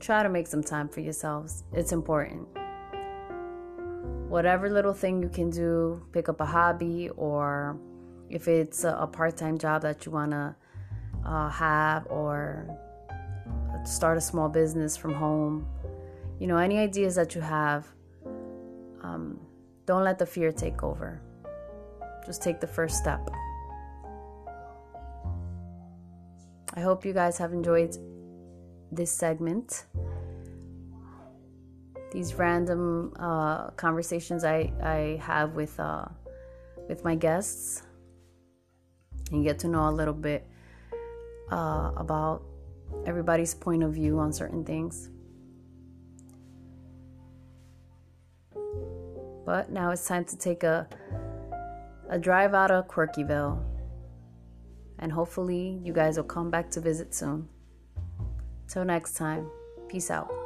try to make some time for yourselves. It's important. Whatever little thing you can do, pick up a hobby, or if it's a, part time job that you want to uh, have, or start a small business from home. You know, any ideas that you have, um, don't let the fear take over. Just take the first step. I hope you guys have enjoyed this segment. These random uh, conversations I, I have with uh, with my guests, and get to know a little bit uh, about everybody's point of view on certain things. But now it's time to take a a drive out of Quirkyville. And hopefully you guys will come back to visit soon. Till next time, peace out.